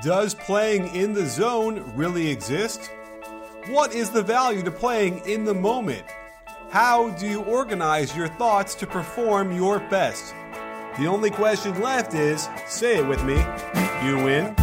Does playing in the zone really exist? What is the value to playing in the moment? How do you organize your thoughts to perform your best? The only question left is say it with me you win.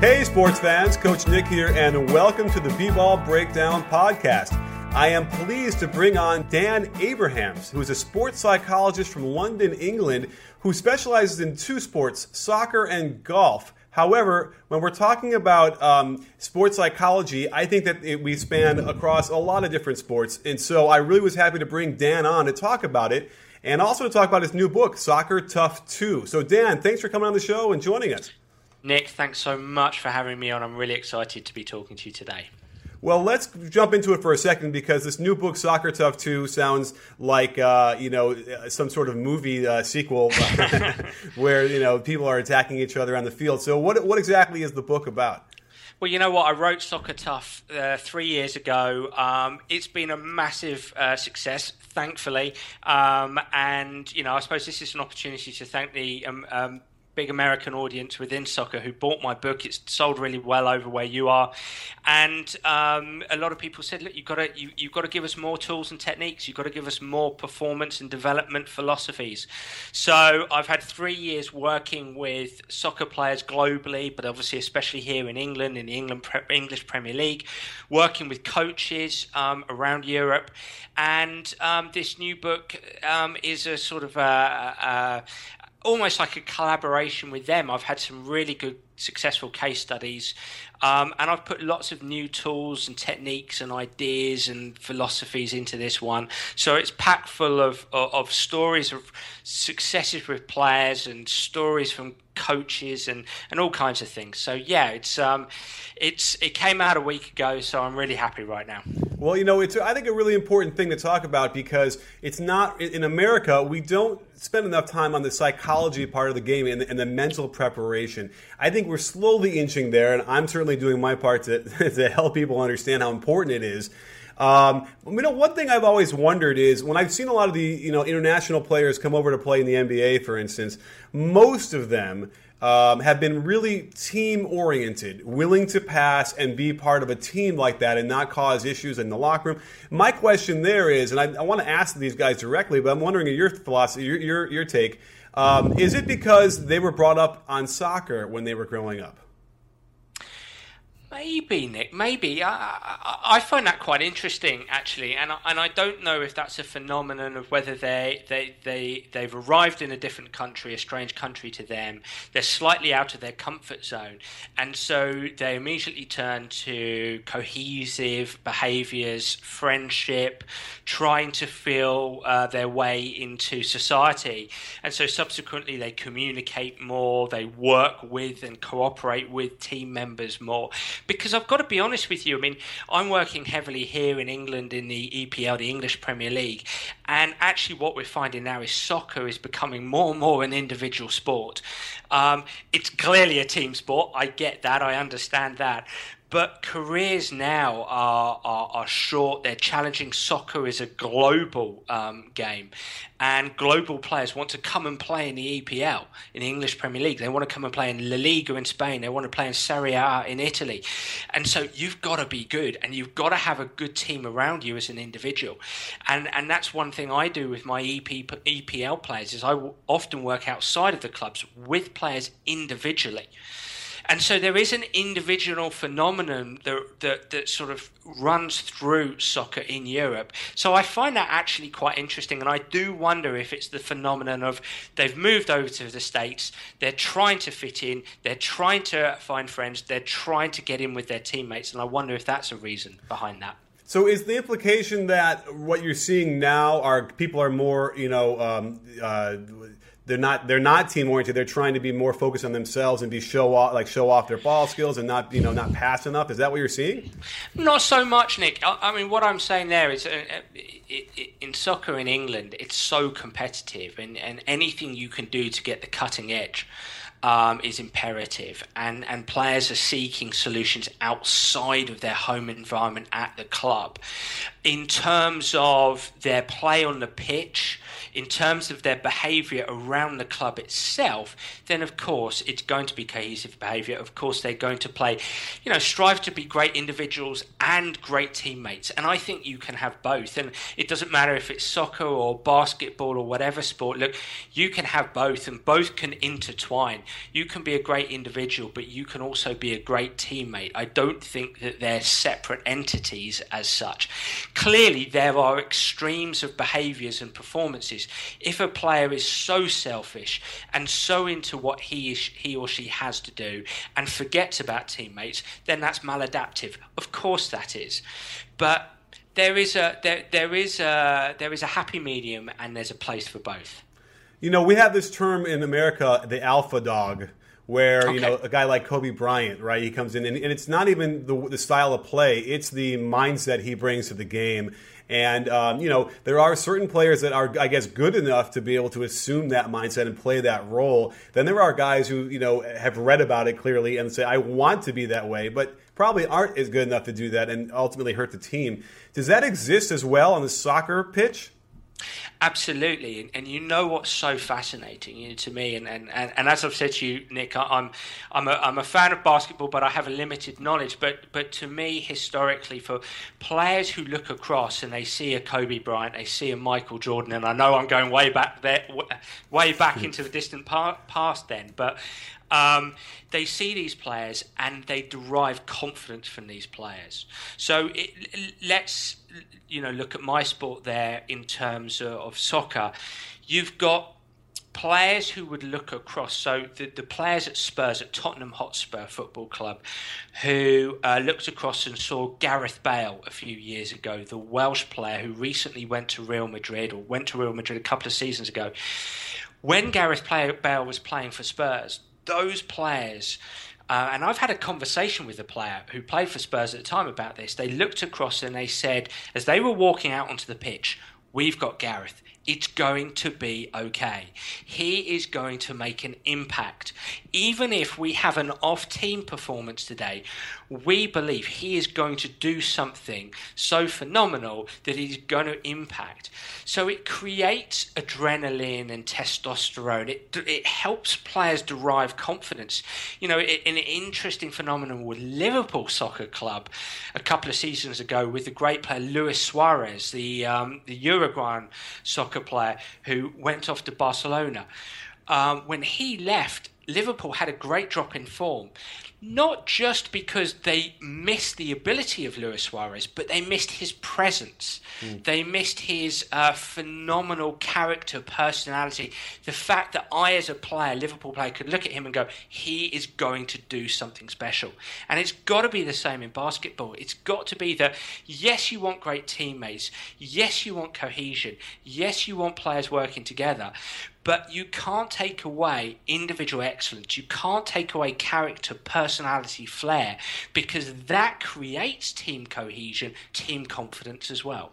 Hey, sports fans, Coach Nick here, and welcome to the B Ball Breakdown Podcast. I am pleased to bring on Dan Abrahams, who is a sports psychologist from London, England, who specializes in two sports, soccer and golf. However, when we're talking about um, sports psychology, I think that it, we span across a lot of different sports. And so I really was happy to bring Dan on to talk about it and also to talk about his new book, Soccer Tough 2. So, Dan, thanks for coming on the show and joining us. Nick, thanks so much for having me on. I'm really excited to be talking to you today. Well, let's jump into it for a second because this new book, Soccer Tough 2, sounds like, uh, you know, some sort of movie uh, sequel where, you know, people are attacking each other on the field. So, what, what exactly is the book about? Well, you know what? I wrote Soccer Tough uh, three years ago. Um, it's been a massive uh, success, thankfully. Um, and, you know, I suppose this is an opportunity to thank the um, um big American audience within soccer who bought my book. It's sold really well over where you are, and um, a lot of people said, "Look, you've got to you, you've got to give us more tools and techniques. You've got to give us more performance and development philosophies." So I've had three years working with soccer players globally, but obviously especially here in England in the England English Premier League, working with coaches um, around Europe, and um, this new book um, is a sort of a, a, almost like a collaboration with them. I've had some really good, successful case studies, um, and I've put lots of new tools and techniques and ideas and philosophies into this one. So it's packed full of, of, of stories of successes with players and stories from coaches and, and all kinds of things. So yeah, it's um, it's it came out a week ago, so I'm really happy right now. Well, you know, it's I think a really important thing to talk about because it's not in America we don't spend enough time on the psychology part of the game and and the mental preparation. I think we're slowly inching there, and I'm certainly doing my part to, to help people understand how important it is. Um, you know, one thing I've always wondered is when I've seen a lot of the you know international players come over to play in the NBA, for instance, most of them um, have been really team oriented, willing to pass and be part of a team like that and not cause issues in the locker room. My question there is, and I, I want to ask these guys directly, but I'm wondering your philosophy, your, your, your take. Um, is it because they were brought up on soccer when they were growing up? Maybe, Nick. Maybe. I, I, I, find that quite interesting, actually, and I, and I don't know if that's a phenomenon of whether they they they they've arrived in a different country, a strange country to them. They're slightly out of their comfort zone, and so they immediately turn to cohesive behaviours, friendship, trying to feel uh, their way into society, and so subsequently they communicate more, they work with and cooperate with team members more because I've got to be honest with you. I mean, I'm working heavily here in England in the EPL, the English Premier League, and actually, what we're finding now is soccer is becoming more and more an individual sport. Um, it's clearly a team sport. I get that. I understand that. But careers now are, are, are, short. They're challenging. Soccer is a global um, game, and global players want to come and play in the EPL, in the English Premier League. They want to come and play in La Liga in Spain. They want to play in Serie A in Italy. And so you've got to be good, and you've got to have a good team around you as an individual. And and that's one thing I do with my EP, EPL players is I often work outside of the clubs with players individually. And so there is an individual phenomenon that, that, that sort of runs through soccer in Europe. So I find that actually quite interesting. And I do wonder if it's the phenomenon of they've moved over to the States, they're trying to fit in, they're trying to find friends, they're trying to get in with their teammates. And I wonder if that's a reason behind that. So is the implication that what you're seeing now are people are more, you know, um, uh, they're not they're not team oriented. They're trying to be more focused on themselves and be show off like show off their ball skills and not you know not pass enough. Is that what you're seeing? Not so much, Nick. I, I mean, what I'm saying there is, uh, uh in soccer in England, it's so competitive, and, and anything you can do to get the cutting edge. Um, is imperative, and, and players are seeking solutions outside of their home environment at the club. In terms of their play on the pitch, in terms of their behaviour around the club itself, then of course it's going to be cohesive behaviour. Of course, they're going to play, you know, strive to be great individuals and great teammates. And I think you can have both. And it doesn't matter if it's soccer or basketball or whatever sport. Look, you can have both, and both can intertwine. You can be a great individual, but you can also be a great teammate. I don't think that they're separate entities as such. Clearly, there are extremes of behaviours and performances. If a player is so selfish and so into what he is, he or she has to do and forgets about teammates, then that's maladaptive. Of course, that is, but there is a there, there is a there is a happy medium and there's a place for both. You know, we have this term in America, the alpha dog where okay. you know a guy like Kobe Bryant, right? He comes in, and, and it's not even the, the, style of play; it's the mindset he brings to the game. And um, you know, there are certain players that are, I guess, good enough to be able to assume that mindset and play that role. Then there are guys who you know have read about it clearly and say, "I want to be that way," but probably aren't as good enough to do that, and ultimately hurt the team. Does that exist as well on the soccer pitch? Absolutely, and, and, you know what's so fascinating you know, to me, and, and, and, and, as I've said to you, Nick, I'm I'm a, I'm a fan of basketball, but I have a limited knowledge. But but to me, historically, for players who look across and they see a Kobe Bryant, they see a Michael Jordan, and I know I'm going way back there, way back hmm. into the distant past then, but um, they see these players and they derive confidence from these players. So it, let's you know look at my sport there in terms of, soccer. You've got players who would look across. So the, the players at Spurs, at Tottenham Hotspur Football Club, who uh, looked across and saw Gareth Bale a few years ago, the Welsh player who recently went to Real Madrid or went to Real Madrid a couple of seasons ago. When Gareth Bale was playing for Spurs, those players. Uh, and I've had a conversation with a player who played for Spurs at the time about this. They looked across and they said, as they were walking out onto the pitch, We've got Gareth. It's going to be okay. He is going to make an impact. Even if we have an off team performance today, we believe he is going to do something so phenomenal that he's going to impact. So it creates adrenaline and testosterone. It, it helps players derive confidence. You know, it, an interesting phenomenon with Liverpool Soccer Club a couple of seasons ago with the great player Luis Suarez, the, um, the Uruguayan soccer player who went off to Barcelona. Um, when he left, Liverpool had a great drop in form not just because they missed the ability of Luis Suarez, but they missed his presence. Mm. They missed his uh, phenomenal character, personality. The fact that I, as a player, Liverpool player, could look at him and go, he is going to do something special. And it's got to be the same in basketball. It's got to be that, yes, you want great teammates. Yes, you want cohesion. Yes, you want players working together. But you can't take away individual excellence. You can't take away character, personality, flair, because that creates team cohesion, team confidence as well.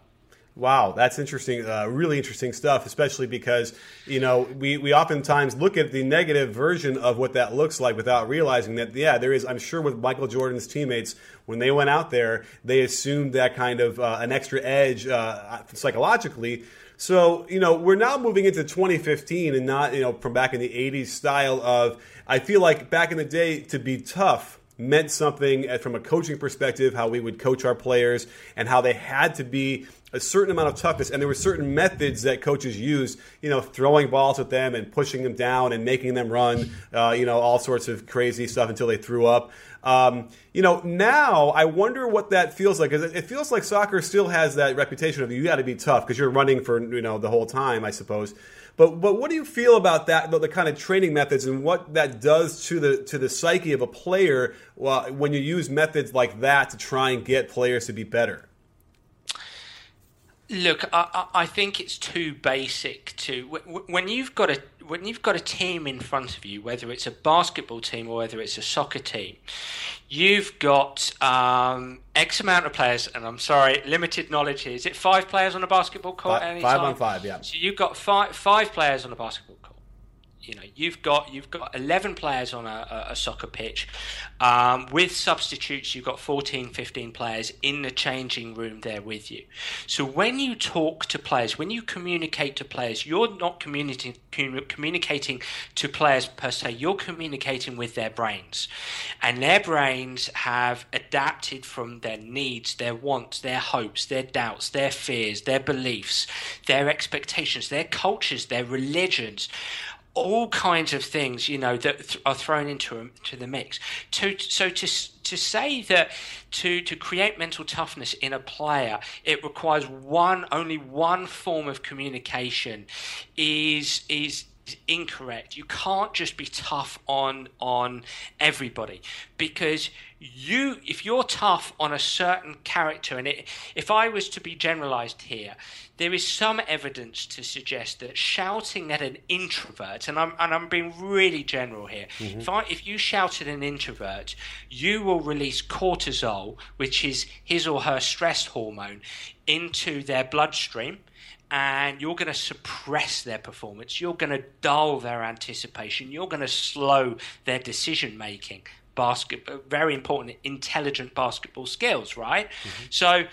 Wow, that's interesting. Uh, really interesting stuff, especially because you know we, we oftentimes look at the negative version of what that looks like without realizing that yeah, there is. I'm sure with Michael Jordan's teammates when they went out there, they assumed that kind of uh, an extra edge uh, psychologically so, you know, we're now moving into 2015 and not, you know, from back in the 80s style of, I feel like back in the day to be tough meant something uh, from a coaching perspective, how we would coach our players and how they had to be a certain amount of toughness. And there were certain methods that coaches used, you know, throwing balls at them and pushing them down and making them run, uh, you know, all sorts of crazy stuff until they threw up. Um, you know, now I wonder what that feels like. Because it feels like soccer still has that reputation of you got to be tough because you're running for you know the whole time, I suppose. But but what do you feel about that? The, kind of training methods and what that does to the to the psyche of a player well, when you use methods like that to try and get players to be better. Look, I, I think it's too basic to when you've got a when you've got a team in front of you, whether it's a basketball team or whether it's a soccer team, you've got um, X amount of players, and I'm sorry, limited knowledge here. Is it five players on a basketball court? Five, five on five, yeah. So you've got five five players on a basketball court. You know you've got you've got 11 players on a, a soccer pitch. Um, with substitutes you've got 14 15 players in the changing room there with you. So when you talk to players when you communicate to players you're not communicating communicating to players per se. You're communicating with their brains. And their brains have adapted from their needs their wants their hopes their doubts their fears their beliefs their expectations their cultures their religions all kinds of things, you know, that th- are thrown into um, to the mix. To, so to to say that to to create mental toughness in a player, it requires one only one form of communication is is incorrect. You can't just be tough on on everybody because you if you're tough on a certain character and it, if I was to be generalized here, there is some evidence to suggest that shouting at an introvert and I'm and I'm being really general here. Mm-hmm. If I, if you shout at an introvert, you will release cortisol, which is his or her stress hormone, into their bloodstream and you're going to suppress their performance. You're going to dull their anticipation. You're going to slow their decision making. Basket, very important, intelligent basketball skills, right? Mm-hmm. So,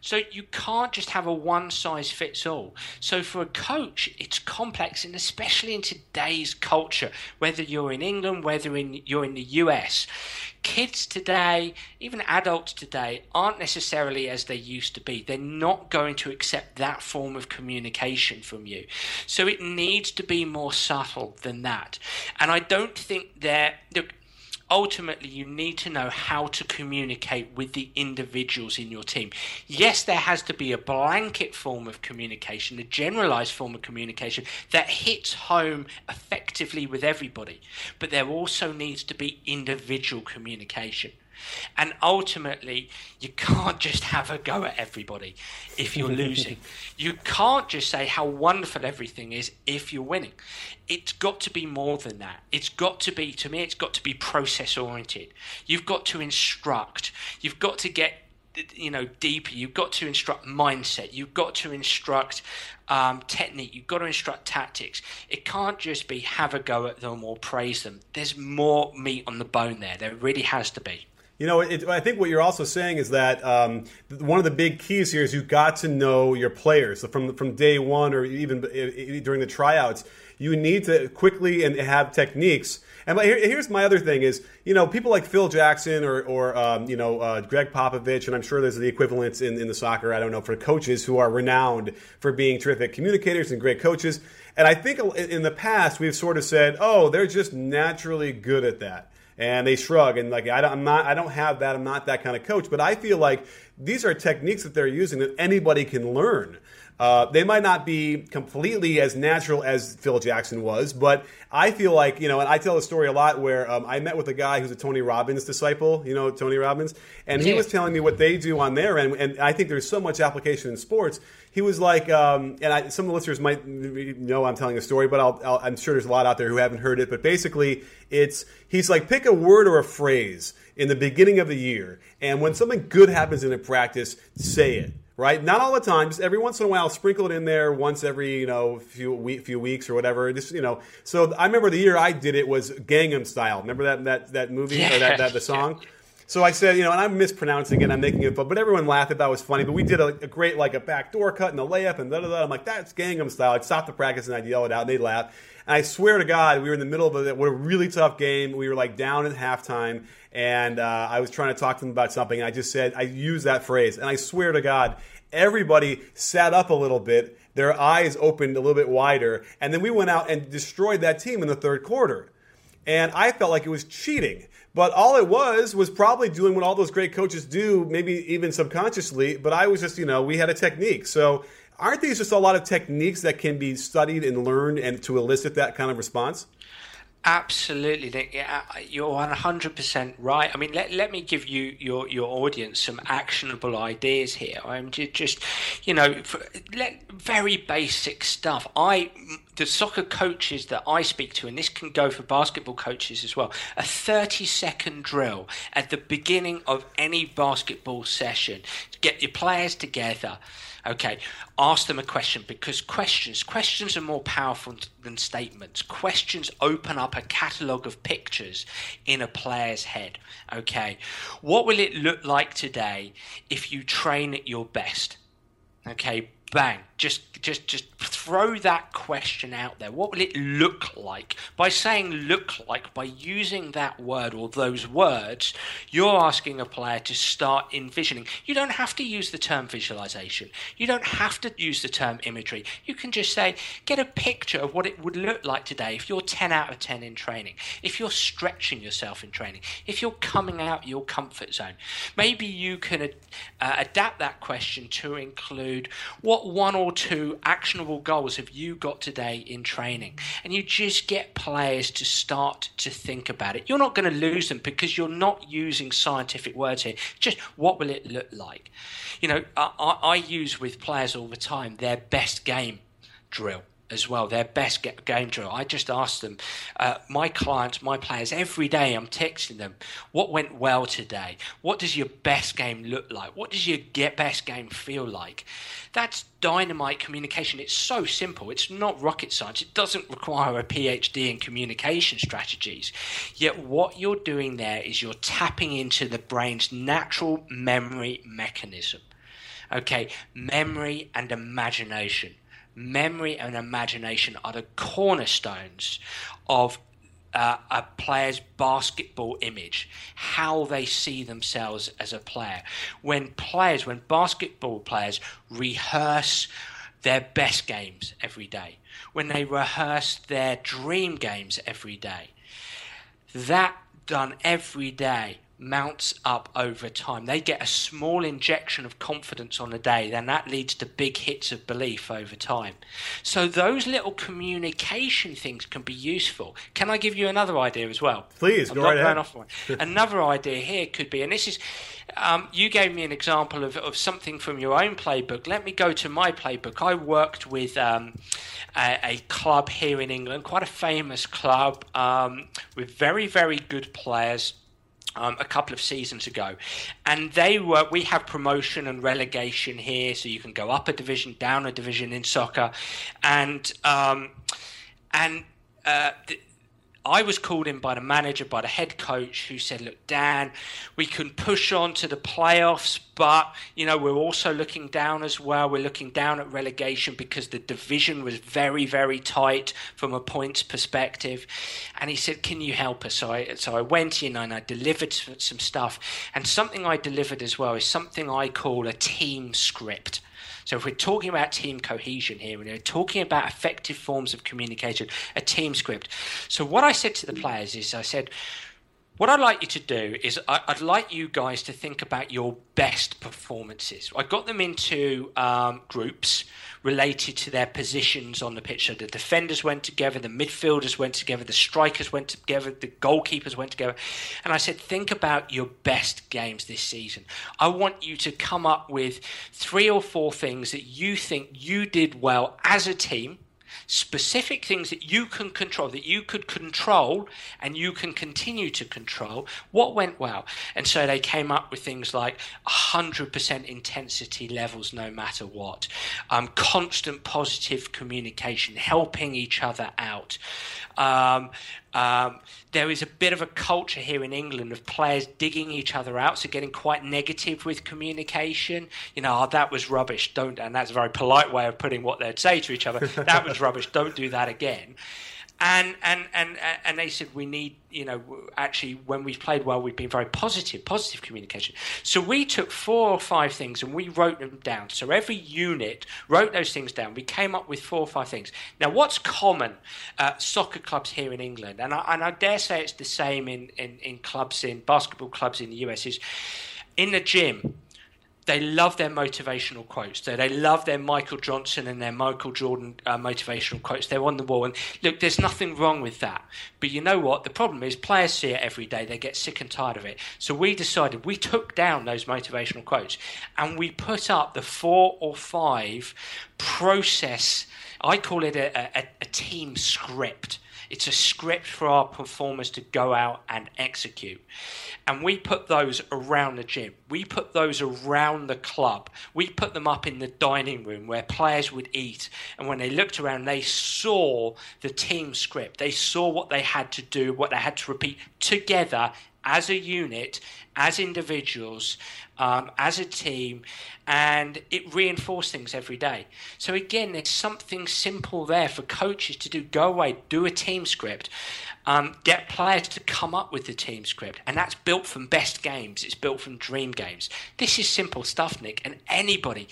so you can't just have a one size fits all. So for a coach, it's complex, and especially in today's culture, whether you're in England, whether in, you're in the US, kids today, even adults today, aren't necessarily as they used to be. They're not going to accept that form of communication from you. So it needs to be more subtle than that. And I don't think they're. Look, ultimately you need to know how to communicate with the individuals in your team. Yes, there has to be a blanket form of communication, a generalized form of communication that hits home effectively with everybody, but there also needs to be individual communication. And ultimately, you can't just have a go at everybody if you're losing. you can't just say how wonderful everything is if you're winning. It's got to be more than that. It's got to be, to me, it's got to be process oriented. You've got to instruct. You've got to get you know deeper you've got to instruct mindset you've got to instruct um, technique you've got to instruct tactics it can't just be have a go at them or praise them there's more meat on the bone there there really has to be you know, it, I think what you're also saying is that um, one of the big keys here is you've got to know your players so from from day one or even during the tryouts. You need to quickly and have techniques. And here, here's my other thing: is you know people like Phil Jackson or or um, you know uh, Gregg Popovich, and I'm sure there's the equivalents in, in the soccer. I don't know for coaches who are renowned for being terrific communicators and great coaches. And I think in the past we've sort of said, oh, they're just naturally good at that and they shrug and like I don't, I'm not I don't have that I'm not that kind of coach but I feel like these are techniques that they're using that anybody can learn uh, they might not be completely as natural as Phil Jackson was, but I feel like, you know, and I tell the story a lot where um, I met with a guy who's a Tony Robbins disciple, you know, Tony Robbins, and he was telling me what they do on their end, and I think there's so much application in sports. He was like, um, and I, some of the listeners might know I'm telling a story, but i am sure there's a lot out there who haven't heard it. But basically, it's he's like pick a word or a phrase in the beginning of the year, and when something good happens in a practice, say it right? Not all the time, just every once in a while, sprinkle it in there once every you know few few weeks or whatever. Just you know. So I remember the year I did it was Gangnam Style. Remember that that that movie yeah. or that, that the song. So I said, you know, and I'm mispronouncing it, I'm making it, but but everyone laughed if that was funny. But we did a, a great like a backdoor cut and a layup and da da da. I'm like, that's Gangnam Style. I'd stop the practice and I'd yell it out, and they'd laugh. And I swear to God, we were in the middle of a, a really tough game. We were like down at halftime, and uh, I was trying to talk to them about something. And I just said, I used that phrase, and I swear to God, everybody sat up a little bit, their eyes opened a little bit wider, and then we went out and destroyed that team in the third quarter. And I felt like it was cheating. But all it was was probably doing what all those great coaches do, maybe even subconsciously. But I was just, you know, we had a technique. So aren't these just a lot of techniques that can be studied and learned and to elicit that kind of response? Absolutely, uh, uh, you're one hundred percent right. I mean, let, let me give you your, your audience some actionable ideas here. I'm just, you know, very basic stuff. I the soccer coaches that I speak to, and this can go for basketball coaches as well, a 30 second drill at the beginning of any basketball session get your players together Okay, ask them a question because questions questions are more powerful than statements. Questions open up a catalogue of pictures in a player's head. Okay, what will it look like today if you train at your best? Okay, bang just just just throw that question out there. What will it look like? By saying look like by using that word or those words you're asking a player to start envisioning. You don't have to use the term visualization. You don't have to use the term imagery. You can just say get a picture of what it would look like today if you're 10 out of 10 in training. If you're stretching yourself in training. If you're coming out your comfort zone. Maybe you can uh, adapt that question to include what one or two actionable goals have you got today in training? And you just get players to start to think about it. You're not going to lose them because you're not using scientific words here. Just what will it look like? You know, I, I use with players all the time their best game drill as well, their best game drill. I just ask them, uh, my clients, my players, every day I'm texting them, what went well today? What does your best game look like? What does your get best game feel like? That's dynamite communication. It's so simple. It's not rocket science. It doesn't require a PhD in communication strategies. Yet what you're doing there is you're tapping into the brain's natural memory mechanism. Okay, memory and imagination memory and imagination are the cornerstones of uh, a player's basketball image, how they see themselves as a player. When players, when basketball players rehearse their best games every day, when they rehearse their dream games every day, that done every day mounts up over time. They get a small injection of confidence on a day, then that leads to big hits of belief over time. So those little communication things can be useful. Can I give you another idea as well? Please, I'm go right ahead. Off one. another idea here could be, and this is, um, you gave me an example of, of something from your own playbook. Let me go to my playbook. I worked with um, a, a, club here in England, quite a famous club um, with very, very good players um, a couple of seasons ago, and they were. We have promotion and relegation here, so you can go up a division, down a division in soccer, and um, and uh, I was called in by the manager, by the head coach, who said, "Look, Dan, we can push on to the playoffs, but you know we're also looking down as well. We're looking down at relegation because the division was very, very tight from a points perspective." And he said, "Can you help us?" So I, so I went in and I delivered some stuff, and something I delivered as well is something I call a team script. So if we're talking about team cohesion here, and we're talking about effective forms of communication, a team script. So what I said to the players is, I said, what I'd like you to do is I'd like you guys to think about your best performances. I got them into um, groups related to their positions on the pitch. So the defenders went together, the midfielders went together, the strikers went together, the goalkeepers went together. And I said, think about your best games this season. I want you to come up with three or four things that you think you did well as a team specific things that you can control, that you could control and you can continue to control, what went well? And so they came up with things like 100% intensity levels no matter what, um, constant positive communication, helping each other out. Um, um, there is a bit of a culture here in England of players digging each other out, so getting quite negative with communication. You know, oh, that was rubbish. Don't, and that's a very polite way of putting what they'd say to each other. That was rubbish. Don't do that again and and and and they said we need you know actually when we've played well we've been very positive positive communication. So we took four or five things and we wrote them down. So every unit wrote those things down. We came up with four or five things. Now what's common uh, soccer clubs here in england and I, and I dare say it's the same in, in, in clubs in basketball clubs in the us is in the gym they love their motivational quotes. They love their Michael Johnson and their Michael Jordan uh, motivational quotes. They're on the wall. And look, there's nothing wrong with that. But you know what? The problem is players see it every day. They get sick and tired of it. So we decided, we took down those motivational quotes and we put up the four or five process. I call it a, a, a team script. It's a script for our performers to go out and execute and we put those around the gym. We put those around the club. We put them up in the dining room where players would eat. And when they looked around, they saw the team script. They saw what they had to do, what they had to repeat together as a unit, as individuals, um, as a team, and it reinforced things every day. So again, there's something simple there for coaches to do. Go away, do a team script, um, get players to come up with the team script, and that's built from best games. It's built from dream games. This is simple stuff, Nick, and anybody,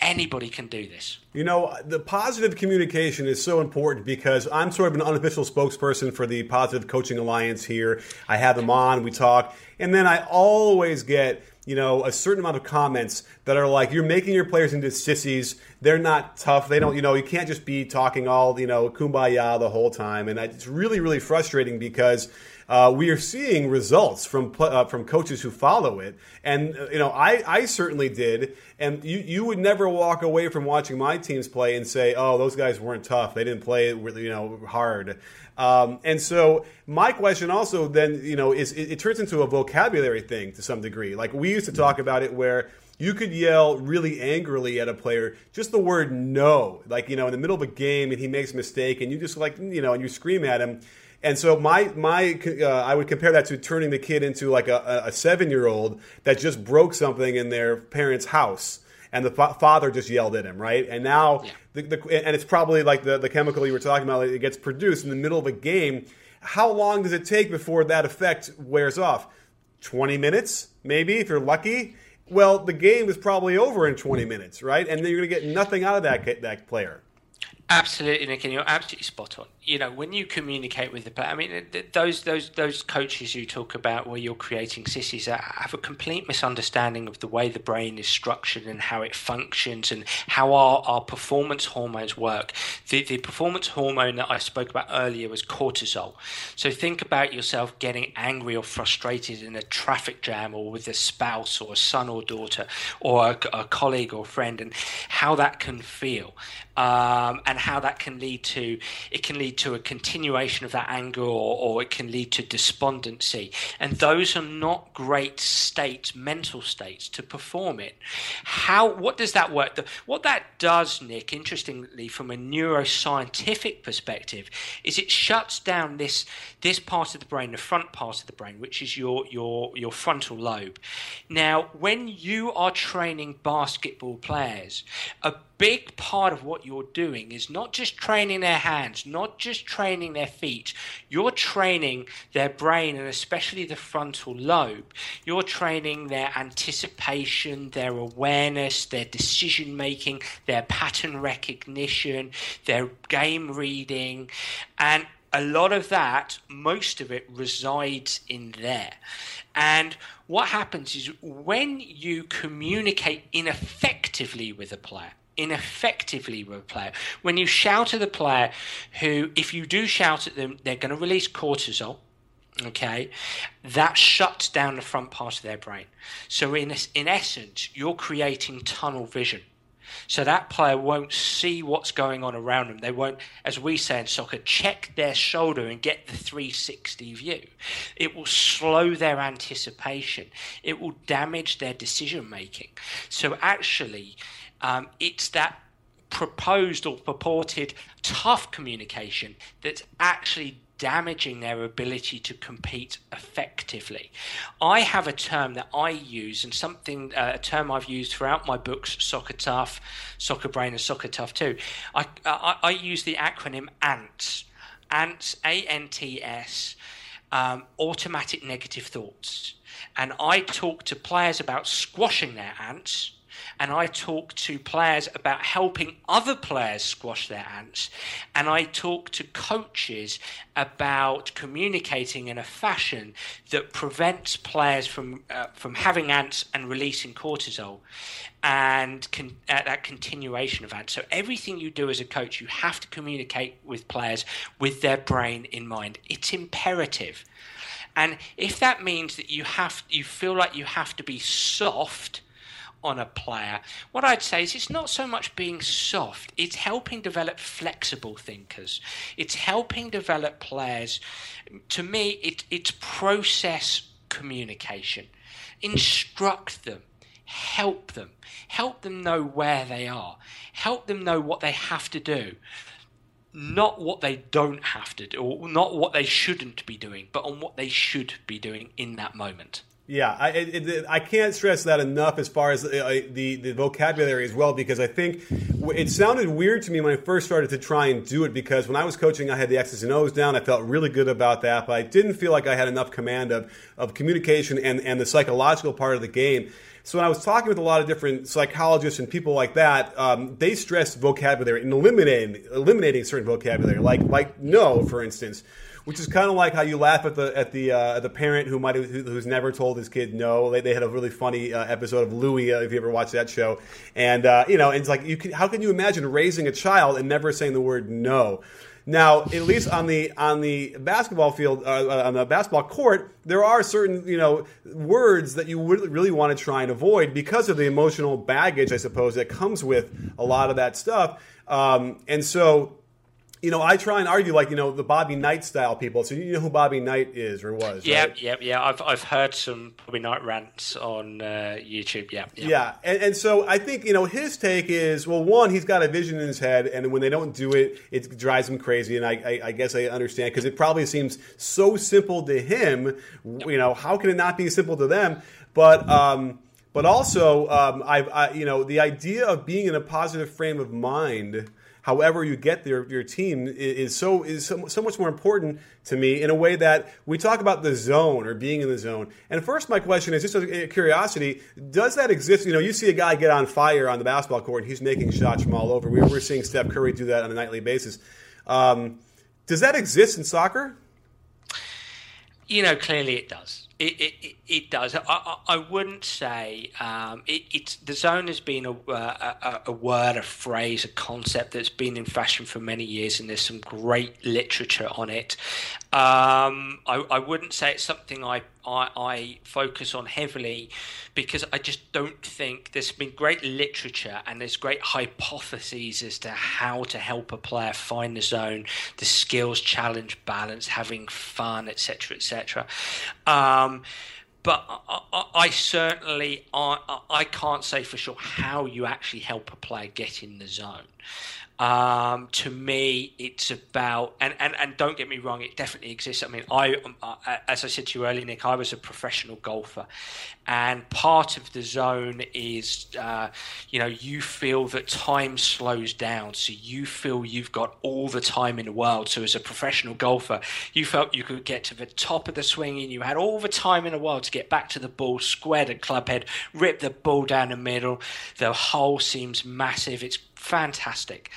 anybody can do this. You know, the positive communication is so important because I'm sort of an unofficial spokesperson for the Positive Coaching Alliance here. I have them on, we talk, and then I always get you know, a certain amount of comments that are like, you're making your players into sissies. They're not tough. They don't, you know, you can't just be talking all, you know, kumbaya the whole time. And it's really, really frustrating because uh, we are seeing results from uh, from coaches who follow it. And, uh, you know, I, I certainly did. And you, you would never walk away from watching my teams play and say, oh, those guys weren't tough. They didn't play, you know, hard. Um, and so my question also then, you know, is it, it turns into a vocabulary thing to some degree. Like we used to talk about it where you could yell really angrily at a player just the word no like you know in the middle of a game and he makes a mistake and you just like you know and you scream at him and so my my uh, I would compare that to turning the kid into like a, a seven year old that just broke something in their parents' house and the fa- father just yelled at him, right? And now, yeah. the, the, and it's probably like the, the chemical you were talking about, it gets produced in the middle of a game. How long does it take before that effect wears off? 20 minutes, maybe, if you're lucky. Well, the game is probably over in 20 minutes, right? And then you're going to get nothing out of that, that player. Absolutely, Nick, and you're absolutely spot on. You know, when you communicate with the player, I mean, those those those coaches you talk about where you're creating sissies have a complete misunderstanding of the way the brain is structured and how it functions and how our, our performance hormones work. The, the performance hormone that I spoke about earlier was cortisol. So think about yourself getting angry or frustrated in a traffic jam or with a spouse or a son or daughter or a, a colleague or friend and how that can feel um, and how that can lead to it can lead to a continuation of that anger or, or, it can lead to despondency. And those are not great states mental states to perform it. How what does that work? The, what that does nick interestingly from a neuroscientific perspective is it shuts down this this part of the brain the front part of the brain which is your your your frontal lobe. Now when you are training basketball players a big part of what you're doing is not just training their hands, not just training their feet. You're training their brain and especially the frontal lobe. You're training their anticipation, their awareness, their decision making, their pattern recognition, their game reading. And a lot of that, most of it resides in there. And what happens is when you communicate ineffectively with a player, ineffectively with a player. When you shout at the player, who, if you do shout at them, they're going to release cortisol. Okay, that shuts down the front part of their brain. So, in in essence, you're creating tunnel vision. So that player won't see what's going on around them. They won't, as we say in soccer, check their shoulder and get the 360 view. It will slow their anticipation. It will damage their decision making. So actually, um, it's that proposed or purported tough communication that's actually damaging their ability to compete effectively. I have a term that I use, and something uh, a term I've used throughout my books, Soccer Tough, Soccer Brain, and Soccer Tough 2. I, I, I use the acronym ANTS. ANTS, A N T S, um, automatic negative thoughts. And I talk to players about squashing their ants and I talk to players about helping other players squash their ants, and I talk to coaches about communicating in a fashion that prevents players from uh, from having ants and releasing cortisol, and con- uh, that continuation of ants. So everything you do as a coach, you have to communicate with players with their brain in mind. It's imperative. And if that means that you have you feel like you have to be soft on a player, what I'd say is it's not so much being soft, it's helping develop flexible thinkers. It's helping develop players. To me, it, it's process communication. Instruct them, help them, help them know where they are, help them know what they have to do. Not what they don't have to do, or not what they shouldn't be doing, but on what they should be doing in that moment. Yeah, I, it, it, I can't stress that enough as far as uh, the, the vocabulary as well, because I think it sounded weird to me when I first started to try and do it. Because when I was coaching, I had the X's and O's down. I felt really good about that, but I didn't feel like I had enough command of, of communication and, and the psychological part of the game. So when I was talking with a lot of different psychologists and people like that, um, they stressed vocabulary and eliminating eliminating certain vocabulary, like like no, for instance which is kind of like how you laugh at the at the uh, the parent who might who's never told his kid no. They, they had a really funny uh, episode of Louie uh, if you ever watched that show, and uh, you know, it's like you can, how can you imagine raising a child and never saying the word no? Now, at least on the on the basketball field, uh, uh, on the basketball court, there are certain you know words that you would really want to try and avoid because of the emotional baggage, I suppose, that comes with a lot of that stuff. Um, and so, you know, I try and argue like you know the Bobby Knight style people. So you know who Bobby Knight is or was? Yeah, right? yep, yeah. I've I've heard some Bobby Knight rants on uh, YouTube. Yeah, yep. yeah. And, and so I think you know his take is well, one, he's got a vision in his head, and when they don't do it, it drives him crazy. And I I, I guess I understand because it probably seems so simple to him. Yep. You know, how can it not be simple to them? But um, but also, um, I've I you know the idea of being in a positive frame of mind however you get your, your team is so is so, so much more important to me in a way that we talk about the zone or being in the zone. And first, my question is just a curiosity: Does that exist? You know, you see a guy get on fire on the basketball court, and he's making shots from all over. We, are seeing Steph Curry do that on a nightly basis. Um, does that exist in soccer? You know, clearly it does. It, it, it does. I, I, I wouldn't say um, it, it's the zone has been a, a, a, word, a phrase, a concept that's been in fashion for many years, and there's some great literature on it. Um, I, I, wouldn't say it's something I, I, I focus on heavily because I just don't think there's been great literature and there's great hypotheses as to how to help a player find the zone, the skills, challenge, balance, having fun, etc., etc. Um, but I, I, certainly I, I can't say for sure how you actually help a player get in the zone. Um, to me, it's about and, and and don't get me wrong, it definitely exists. I mean, I um, uh, as I said to you earlier, Nick, I was a professional golfer, and part of the zone is, uh, you know, you feel that time slows down, so you feel you've got all the time in the world. So as a professional golfer, you felt you could get to the top of the swing, and you had all the time in the world to get back to the ball, square the club head, rip the ball down the middle. The hole seems massive. It's fantastic.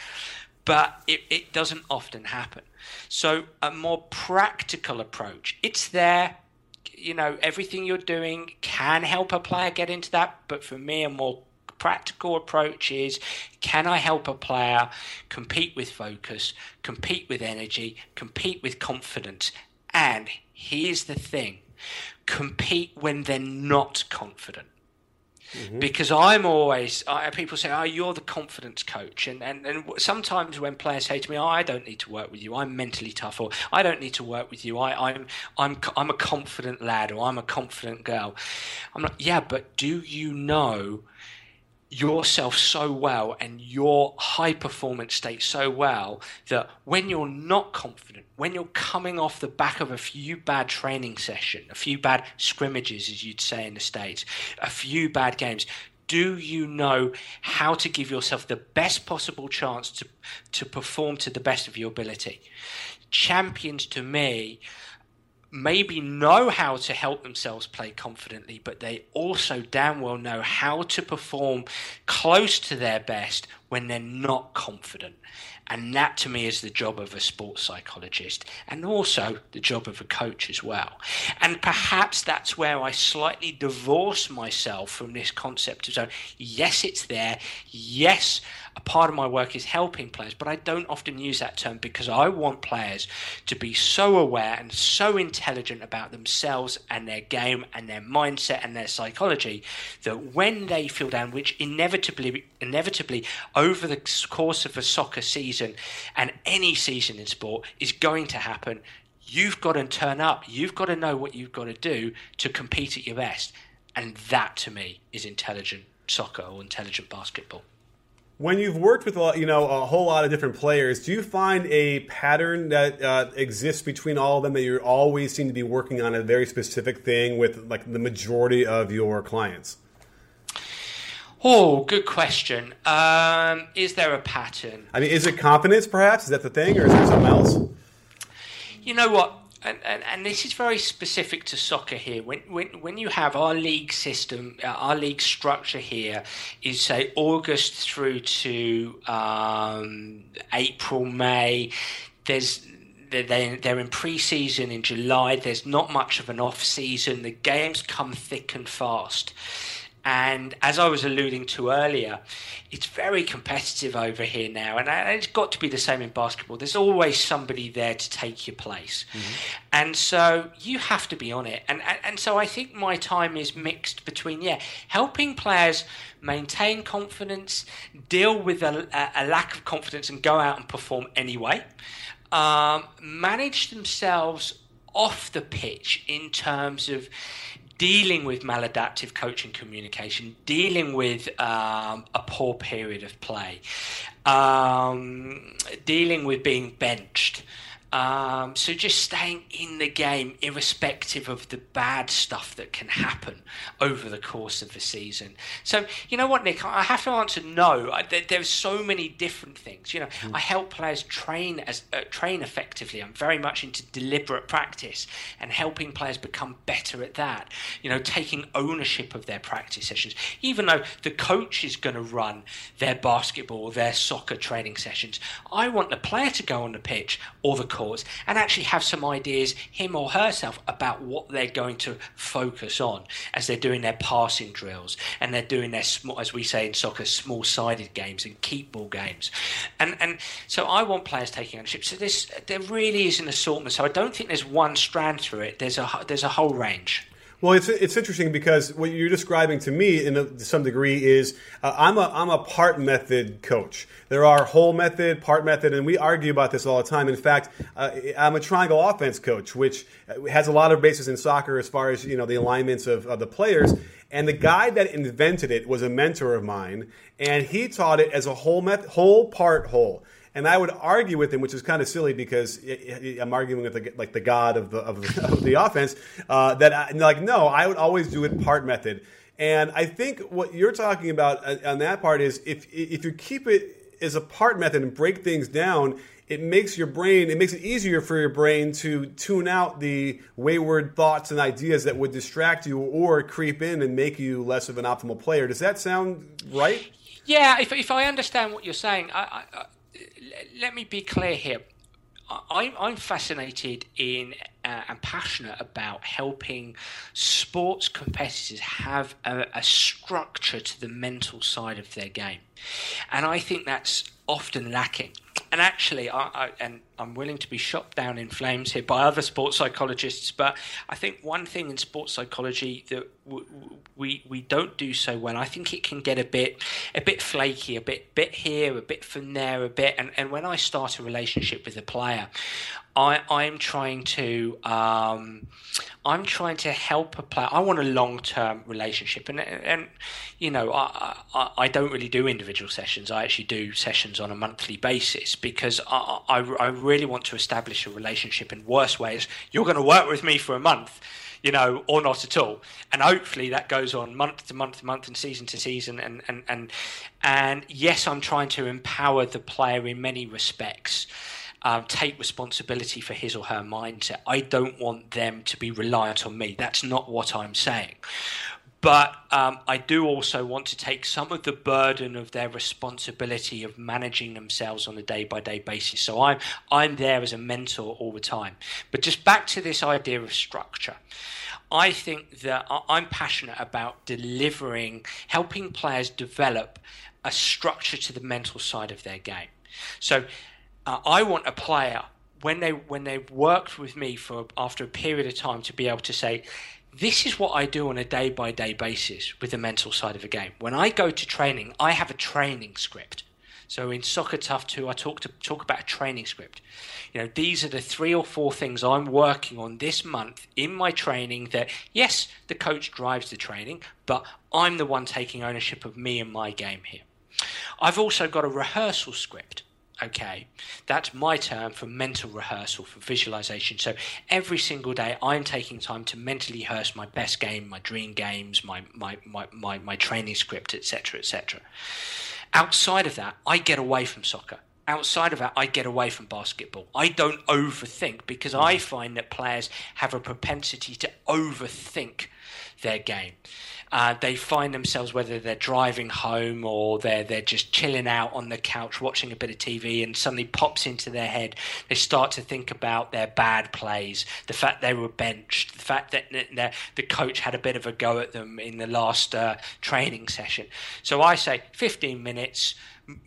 But it, it doesn't often happen. So, a more practical approach, it's there. You know, everything you're doing can help a player get into that. But for me, a more practical approach is can I help a player compete with focus, compete with energy, compete with confidence? And here's the thing compete when they're not confident. Mm-hmm. Because I'm always, I, people say, oh, you're the confidence coach. And, and, and sometimes when players say to me, oh, I don't need to work with you, I'm mentally tough, or I don't need to work with you, I, I'm, I'm, I'm a confident lad, or I'm a confident girl. I'm like, yeah, but do you know yourself so well and your high performance state so well that when you're not confident, when you're coming off the back of a few bad training session, a few bad scrimmages, as you'd say in the States, a few bad games, do you know how to give yourself the best possible chance to, to perform to the best of your ability? Champions to me maybe know how to help themselves play confidently, but they also damn well know how to perform close to their best when they're not confident. And that to me is the job of a sports psychologist and also the job of a coach as well. And perhaps that's where I slightly divorce myself from this concept of zone. Yes, it's there. Yes, a part of my work is helping players, but I don't often use that term because I want players to be so aware and so intelligent about themselves and their game and their mindset and their psychology that when they feel down, which inevitably inevitably over the course of a soccer season and any season in sport is going to happen, you've got to turn up. You've got to know what you've got to do to compete at your best. And that to me is intelligent soccer or intelligent basketball. When you've worked with a you know a whole lot of different players, do you find a pattern that uh, exists between all of them that you always seem to be working on a very specific thing with like the majority of your clients? Oh, good question. Um, is there a pattern? I mean, is it confidence? Perhaps is that the thing, or is there something else? You know what? And, and, and, this is very specific to soccer here. When, when, when you have our league system, uh, our league structure here is say August through to um, April, May. There's they're, they're in pre-season in July. There's not much of an off-season. The games come thick and fast. And as I was alluding to earlier, it's very competitive over here now. And it's got to be the same in basketball. There's always somebody there to take your place. Mm-hmm. And so you have to be on it. And, and, so I think my time is mixed between, yeah, helping players maintain confidence, deal with a, a lack of confidence, and go out and perform anyway. Um, manage themselves off the pitch in terms of dealing with maladaptive coaching communication, dealing with um, a poor period of play, um, dealing with being benched. Um, so just staying in the game, irrespective of the bad stuff that can happen over the course of the season. So you know what, Nick, I have to answer no. I, there, there's so many different things. You know, mm. I help players train as uh, train effectively. I'm very much into deliberate practice and helping players become better at that. You know, taking ownership of their practice sessions, even though the coach is going to run their basketball, their soccer training sessions. I want the player to go on the pitch or the and actually have some ideas, him or herself, about what they're going to focus on as they're doing their passing drills and they're doing their, small, as we say in soccer, small sided games and keep ball games. And, and so I want players taking ownership. So this, there really is an assortment. So I don't think there's one strand through it, there's a, there's a whole range. Well, it's it's interesting because what you're describing to me, in a, to some degree, is uh, I'm a I'm a part method coach. There are whole method, part method, and we argue about this all the time. In fact, uh, I'm a triangle offense coach, which has a lot of basis in soccer as far as you know the alignments of, of the players. And the guy that invented it was a mentor of mine, and he taught it as a whole method, whole part whole. And I would argue with him, which is kind of silly because I'm arguing with the, like the god of the of the, of the offense. Uh, that I, like no, I would always do it part method. And I think what you're talking about uh, on that part is if if you keep it as a part method and break things down, it makes your brain it makes it easier for your brain to tune out the wayward thoughts and ideas that would distract you or creep in and make you less of an optimal player does that sound right yeah if, if i understand what you're saying I, I, let me be clear here. I, I'm fascinated in uh, and passionate about helping sports competitors have a, a structure to the mental side of their game, and I think that's often lacking and actually, I, I, and I'm willing to be shot down in flames here by other sports psychologists, but I think one thing in sports psychology that w- we we don't do so well, I think it can get a bit a bit flaky, a bit bit here, a bit from there, a bit. And, and when I start a relationship with a player, I, I'm trying to um, I'm trying to help a player. I want a long term relationship, and and you know I, I, I don't really do individual sessions. I actually do sessions on a monthly basis because I, I, I really want to establish a relationship. In worst ways, you're going to work with me for a month you know, or not at all. And hopefully that goes on month to month to month and season to season. And, and, and, and yes, I'm trying to empower the player in many respects. Um, take responsibility for his or her mindset. I don't want them to be reliant on me. That's not what I'm saying. But um, I do also want to take some of the burden of their responsibility of managing themselves on a day by day basis. So I'm I'm there as a mentor all the time. But just back to this idea of structure. I think that I'm passionate about delivering, helping players develop a structure to the mental side of their game. So uh, I want a player when they when they've worked with me for after a period of time to be able to say this is what I do on a day by day basis with the mental side of a game. When I go to training, I have a training script. So in Soccer Tough 2, I talk to talk about a training script. You know, these are the three or four things I'm working on this month in my training that yes, the coach drives the training, but I'm the one taking ownership of me and my game here. I've also got a rehearsal script okay that's my term for mental rehearsal for visualization. So every single day i'm taking time to mentally rehearse my best game my dream games my my my, my, my training script etc etc outside of that i get away from soccer. Outside of that i get away from basketball. I don't overthink because i mm. find that players have a propensity to overthink their game uh, they find themselves whether they're driving home or they're they're just chilling out on the couch watching a bit of TV, and suddenly pops into their head. They start to think about their bad plays, the fact they were benched, the fact that the, coach had a bit of a go at them in the last uh, training session. So I say 15 minutes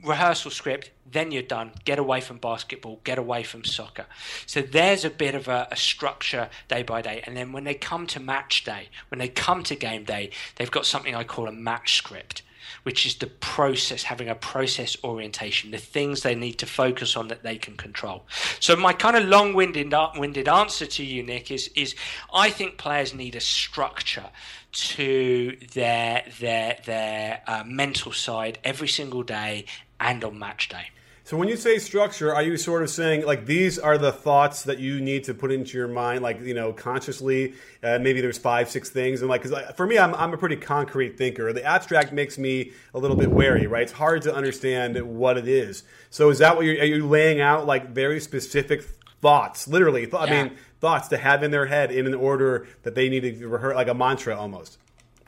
rehearsal script, then you're done. Get away from basketball, get away from soccer. So there's a bit of a, a, structure day by day. And then when they come to match day, when they come to game day, they've got something I call a match script. Which is the process, having a process orientation, the things they need to focus on that they can control. So, my kind of long winded answer to you, Nick, is, is I think players need a structure to their their their uh, mental side every single day and on match day. So when you say structure, are you sort of saying like these are the thoughts that you need to put into your mind, like you know, consciously? Uh, maybe there's five, six things, and like, cause for me, I'm I'm a pretty concrete thinker. The abstract makes me a little bit wary, right? It's hard to understand what it is. So is that what you're? Are you laying out like very specific thoughts, literally? Th- yeah. I mean, thoughts to have in their head in an order that they need to rehearse, like a mantra almost.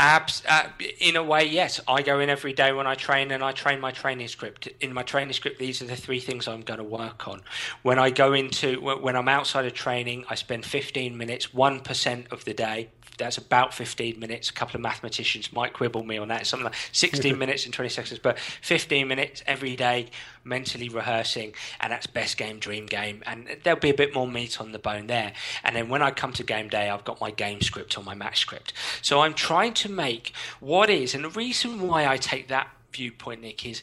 Abs, uh, in a way, yes. I go in every day when I train, and I train my training script. In my training script, these are the three things I'm going to work on. When I go into, when I'm outside of training, I spend 15 minutes, one percent of the day, that's about 15 minutes. A couple of mathematicians might quibble me on that. Something like 16 minutes and 20 seconds, but 15 minutes every day mentally rehearsing, and that's best game, dream game. And there'll be a bit more meat on the bone there. And then when I come to game day, I've got my game script or my match script. So I'm trying to make what is, and the reason why I take that viewpoint, Nick, is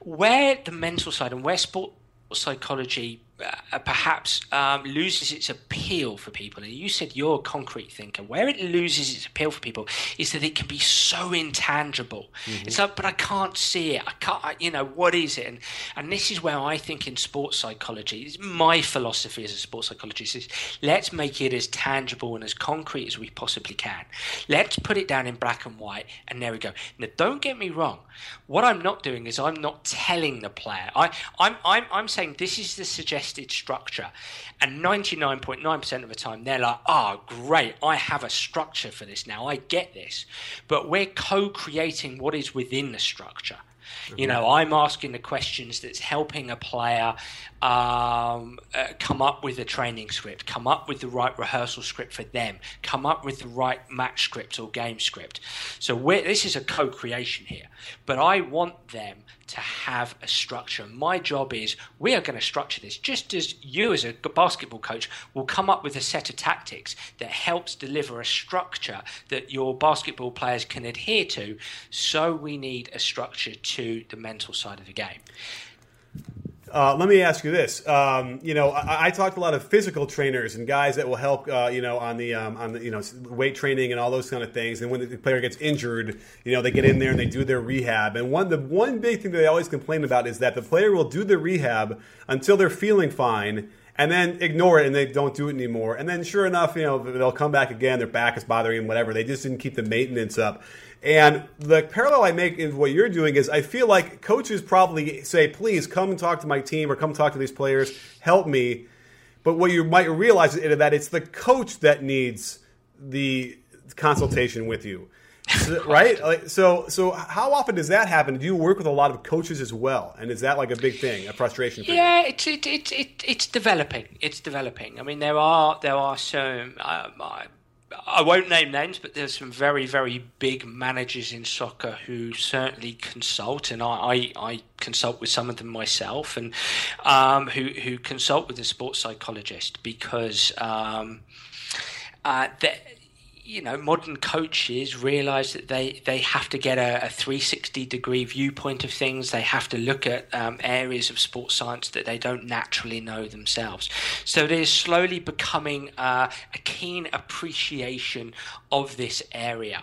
where the mental side and where sport psychology uh, perhaps um, loses its appeal for people. And you said you're a concrete thinker. Where it loses its appeal for people is that it can be so intangible. Mm-hmm. It's like, but I can't see it. I can't. I, you know, what is it? And and this is where I think in sports psychology, my philosophy as a sports psychologist is let's make it as tangible and as concrete as we possibly can. Let's put it down in black and white, and there we go. Now, don't get me wrong. What I'm not doing is I'm not telling the player. I I'm I'm, I'm saying this is the suggestion structure. And 99.9% of the time, they're like, oh, great, I have a structure for this now. I get this. But we're co creating what is within the structure. Mm-hmm. You know, I'm asking the questions that's helping a player um, uh, come up with a training script, come up with the right rehearsal script for them, come up with the right match script or game script. So this is a co-creation here, but I want them to have a structure. My job is we are going to structure this just as you, as a basketball coach, will come up with a set of tactics that helps deliver a structure that your basketball players can adhere to. So we need a structure to the mental side of the game. Uh, let me ask you this. Um, you know, I, I talked to a lot of physical trainers and guys that will help. Uh, you know, on the um, on the you know weight training and all those kind of things. And when the player gets injured, you know, they get in there and they do their rehab. And one the one big thing that they always complain about is that the player will do the rehab until they're feeling fine and then ignore it and they don't do it anymore. And then sure enough, you know, they'll come back again, their back is bothering them, whatever. They just didn't keep the maintenance up. And the parallel I make in what you're doing is I feel like coaches probably say, please come and talk to my team or come talk to these players, help me. But what you might realize is that it's the coach that needs the consultation with you. Right? Like, so, so how often does that happen? Do you work with a lot of coaches as well? And is that like a big thing, a frustration? Yeah, you? it's it, it, it, it's developing. It's developing. I mean, there are there are some. Um, I, I won't name names, but there's some very, very big managers in soccer who certainly consult, and I, I, I consult with some of them myself, and um, who who consult with a sports psychologist because um, uh, you know, modern coaches realize that they, they have to get a, a 360 degree viewpoint of things. They have to look at um, areas of sports science that they don't naturally know themselves. So there's slowly becoming uh, a keen appreciation of this area.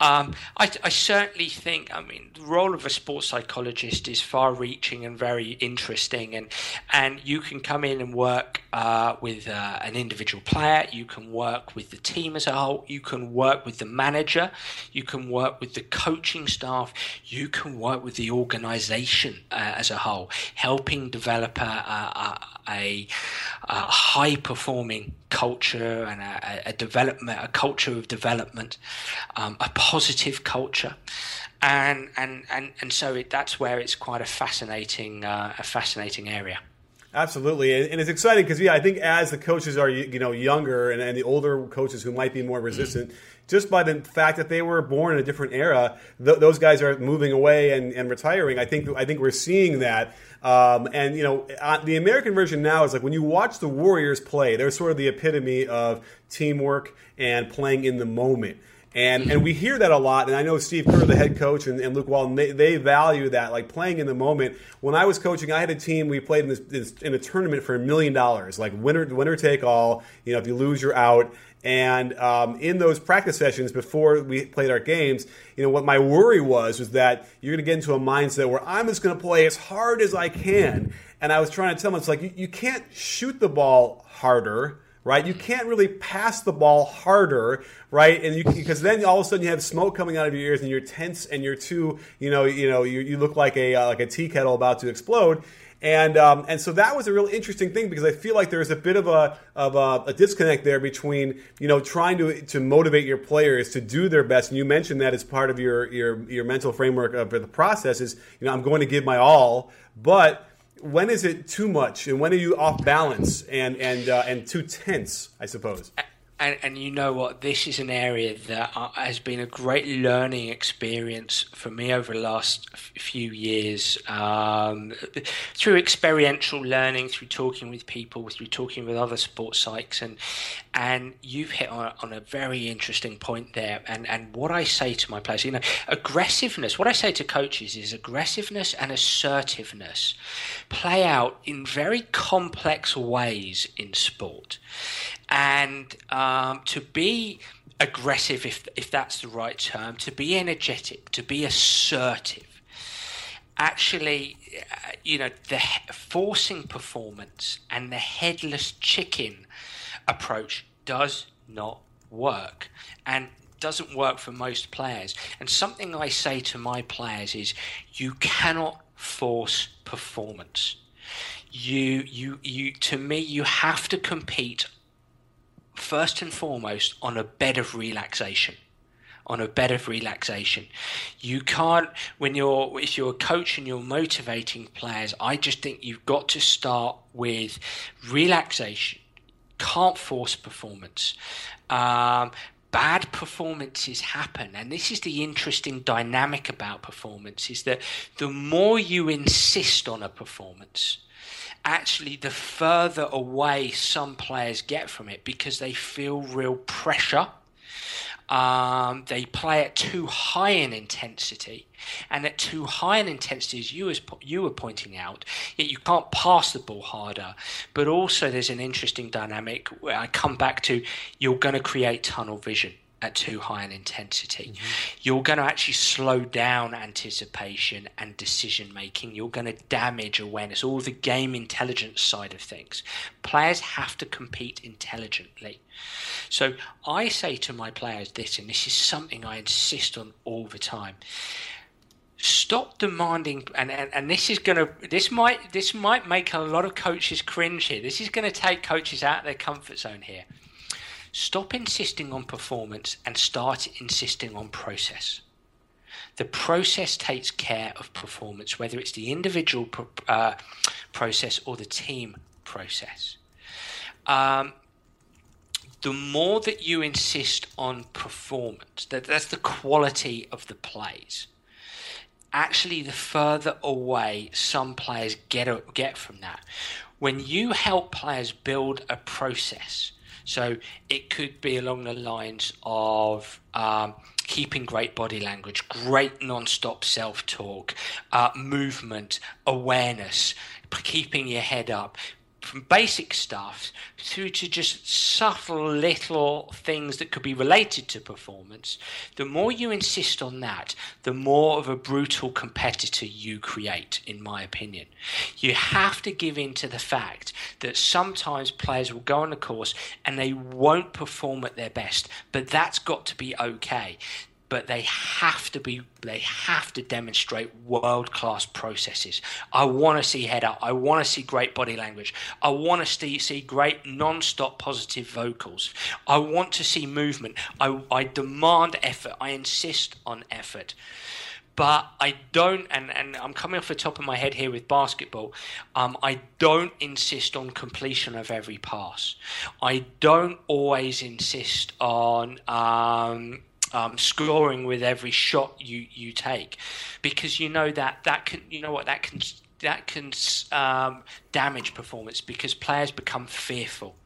Um, I, I, certainly think, I mean, the role of a sports psychologist is far reaching and very interesting. And, and you can come in and work uh, with uh, an individual player, you can work with the team as a whole you can work with the manager, you can work with the coaching staff, you can work with the organization uh, as a whole, helping develop a, a, a, a high performing culture and a, development, a culture of development, um, a positive culture. And, and, and, and so it, that's where it's quite a fascinating, uh, a fascinating area. Absolutely, and, it's exciting because yeah, I think as the coaches are you know younger and, and the older coaches who might be more resistant, just by the fact that they were born in a different era, th- those guys are moving away and, and retiring. I think I think we're seeing that. Um, and you know, uh, the American version now is like when you watch the Warriors play, they're sort of the epitome of teamwork and playing in the moment. And and we hear that a lot. And I know Steve Kerr, the head coach, and, and Luke Walton, they, they value that, like playing in the moment. When I was coaching, I had a team. We played in this, this in a tournament for a million dollars, like winner winner take all. You know, if you lose, you're out. And um, in those practice sessions before we played our games, you know, what my worry was was that you're going to get into a mindset where I'm just going to play as hard as I can. And I was trying to tell them, it's like you, you can't shoot the ball harder right? You can't really pass the ball harder, right? And you because then all of a sudden you have smoke coming out of your ears and you're tense and you're too, you know, you know, you, you look like a uh, like a tea kettle about to explode. And um, and so that was a real interesting thing because I feel like there's a bit of a of a, a, disconnect there between you know trying to to motivate your players to do their best. And you mentioned that as part of your your your mental framework of the process is you know I'm going to give my all, but when is it too much, and when are you off balance and and uh, and too tense? I suppose. And, and, you know what? This is an area that has been a great learning experience for me over the last few years um, through experiential learning, through talking with people, through talking with other sports psychs. And, and you've hit on, on a very interesting point there. And, and what I say to my players, you know, aggressiveness, what I say to coaches is aggressiveness and assertiveness play out in very complex ways in sport and um, to be aggressive, if if that's the right term, to be energetic, to be assertive. Actually, uh, you know, the forcing performance and the headless chicken approach does not work, and doesn't work for most players. And something I say to my players is, you cannot force performance you you you to me you have to compete first and foremost on a bed of relaxation on a bed of relaxation. You can't when you're if you're a coach and you're motivating players, I just think you've got to start with relaxation. Can't force performance. Um, bad performances happen and this is the interesting dynamic about performance is that the more you insist on a performance actually the further away some players get from it because they feel real pressure. Um, they play at too high an intensity, and at too high an intensity, as you as you were pointing out, yet you can't pass the ball harder. But also, there's an interesting dynamic where I come back to: you're going to create tunnel vision at too high an intensity. Mm-hmm. You're going to actually slow down anticipation and decision making. You're going to damage awareness, all the game intelligence side of things. Players have to compete intelligently. So I say to my players this, and this is something I insist on all the time stop demanding and, and, and this is going to this might this might make a lot of coaches cringe here this is going to take coaches out of their comfort zone here stop insisting on performance and start insisting on process. The process takes care of performance whether it's the individual uh, process or the team process. Um, the more that you insist on performance that that's the quality of the plays. Actually the further away some players get get from that. When you help players build a process, so it could be along the lines of um, keeping great body language, great non-stop self-talk, uh, movement, awareness, keeping your head up, from basic stuff through to just subtle little things that could be related to performance, the more you insist on that, the more of a brutal competitor you create, in my opinion. You have to give in to the fact that sometimes players will go on the course and they won't perform at their best, but that's got to be okay but they have to be they have to demonstrate world class processes. I want to see head up. I want to see great body language. I want to see, see great non stop positive vocals. I want to see movement. I, I demand effort. I insist on effort. But I don't, and, and I'm coming off the top of my head here with basketball. Um, I don't insist on completion of every pass. I don't always insist on um, um, scoring with every shot you, you take, because you know that that can you know what that can that can um, damage performance because players become fearful,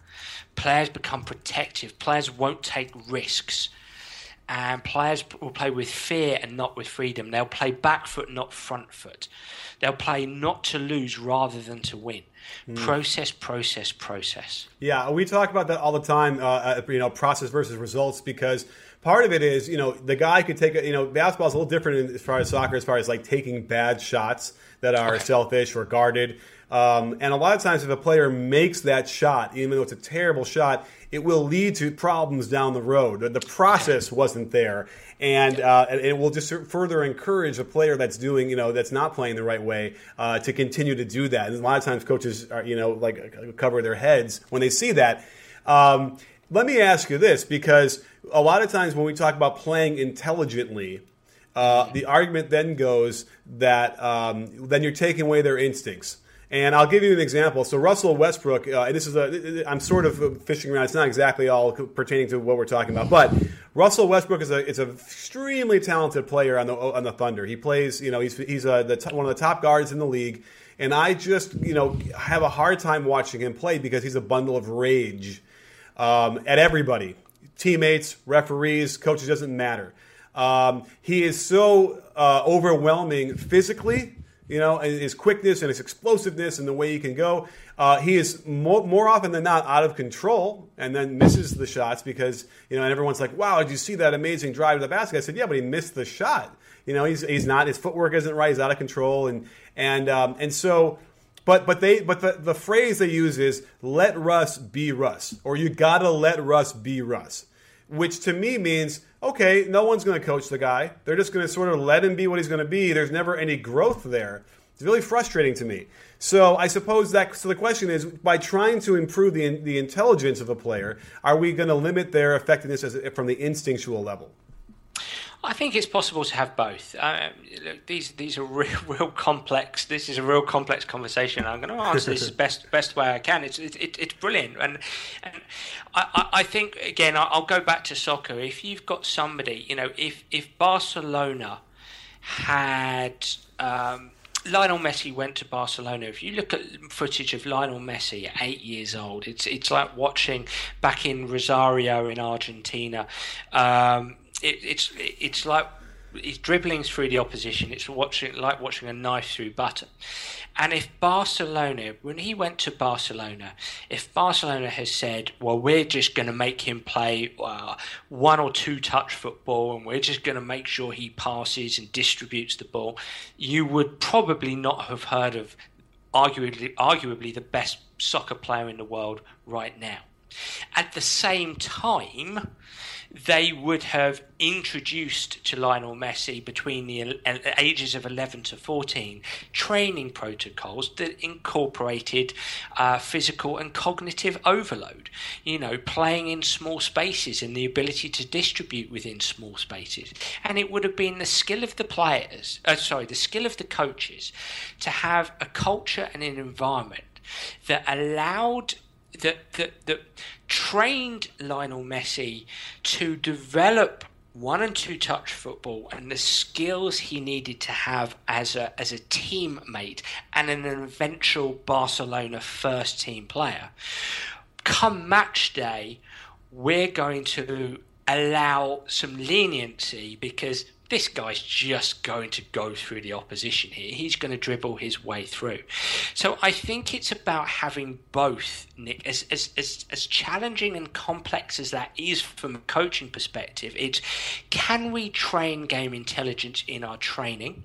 players become protective, players won't take risks, and players will play with fear and not with freedom. They'll play back foot, not front foot. They'll play not to lose rather than to win. Mm. Process, process, process. Yeah, we talk about that all the time. Uh, uh you know, process versus results because part of it is, you know, the guy could take a, you know, basketball's a little different as far as soccer, as far as like taking bad shots that are selfish or guarded. Um, and a lot of times, if a player makes that shot, even though it's a terrible shot, it will lead to problems down the road. The process wasn't there, and uh, it will just further encourage a player that's doing, you know, that's not playing the right way uh, to continue to do that. And a lot of times, coaches are, you know, like cover their heads when they see that. Um, let me ask you this because a lot of times when we talk about playing intelligently, uh, the argument then goes that um, then you're taking away their instincts. And I'll give you an example. So Russell Westbrook, uh, this is a, I'm sort of fishing around. It's not exactly all pertaining to what we're talking about, but Russell Westbrook is a is an extremely talented player on the on the Thunder. He plays, you know, he's he's a, the one of the top guards in the league, and I just you know have a hard time watching him play because he's a bundle of rage um, at everybody teammates, referees, coaches, doesn't matter. Um, he is so uh, overwhelming physically, you know, his quickness and his explosiveness and the way he can go. Uh, he is more, more, often than not out of control and then misses the shots because, you know, and everyone's like, wow, did you see that amazing drive to the basket? I said, yeah, but he missed the shot. You know, he's, he's not, his footwork isn't right, he's out of control. And, and, um, and so, but but they but the, the phrase they use is let Russ be Russ, or you gotta let Russ be Russ, which to me means okay, no one's gonna coach the guy. They're just gonna sort of let him be what he's gonna be. There's never any growth there. It's really frustrating to me. So I suppose that so the question is by trying to improve the the intelligence of a player, are we going to limit their effectiveness as, from the instinctual level? I think it's possible to have both. Uh, look, these these are real, real complex. This is a real complex conversation. I'm going to answer this as best best way I can. It's it, it, it's brilliant, and and I, I think again I'll go back to soccer. If you've got somebody, you know, if if Barcelona had. Um, Lionel Messi went to Barcelona. If you look at footage of Lionel Messi at eight years old, it's it's like watching back in Rosario in Argentina. Um, it, it's it's like he's dribbling through the opposition. It's watching like watching a knife through butter. And if Barcelona, when he went to Barcelona, if Barcelona has said, well, we're just going to make him play uh, one or two touch football and we're just going to make sure he passes and distributes the ball, you would probably not have heard of arguably, arguably the best soccer player in the world right now. At the same time, they would have introduced to Lionel Messi between the ages of 11 to 14 training protocols that incorporated uh, physical and cognitive overload. You know, playing in small spaces and the ability to distribute within small spaces. And it would have been the skill of the players, uh, sorry, the skill of the coaches to have a culture and an environment that allowed that that that trained Lionel Messi to develop one and two touch football and the skills he needed to have as a as a teammate and an eventual Barcelona first team player. Come match day, we're going to allow some leniency because this guy's just going to go through the opposition here. He's going to dribble his way through. So I think it's about having both, Nick. As, as, as, as challenging and complex as that is from a coaching perspective, it's can we train game intelligence in our training?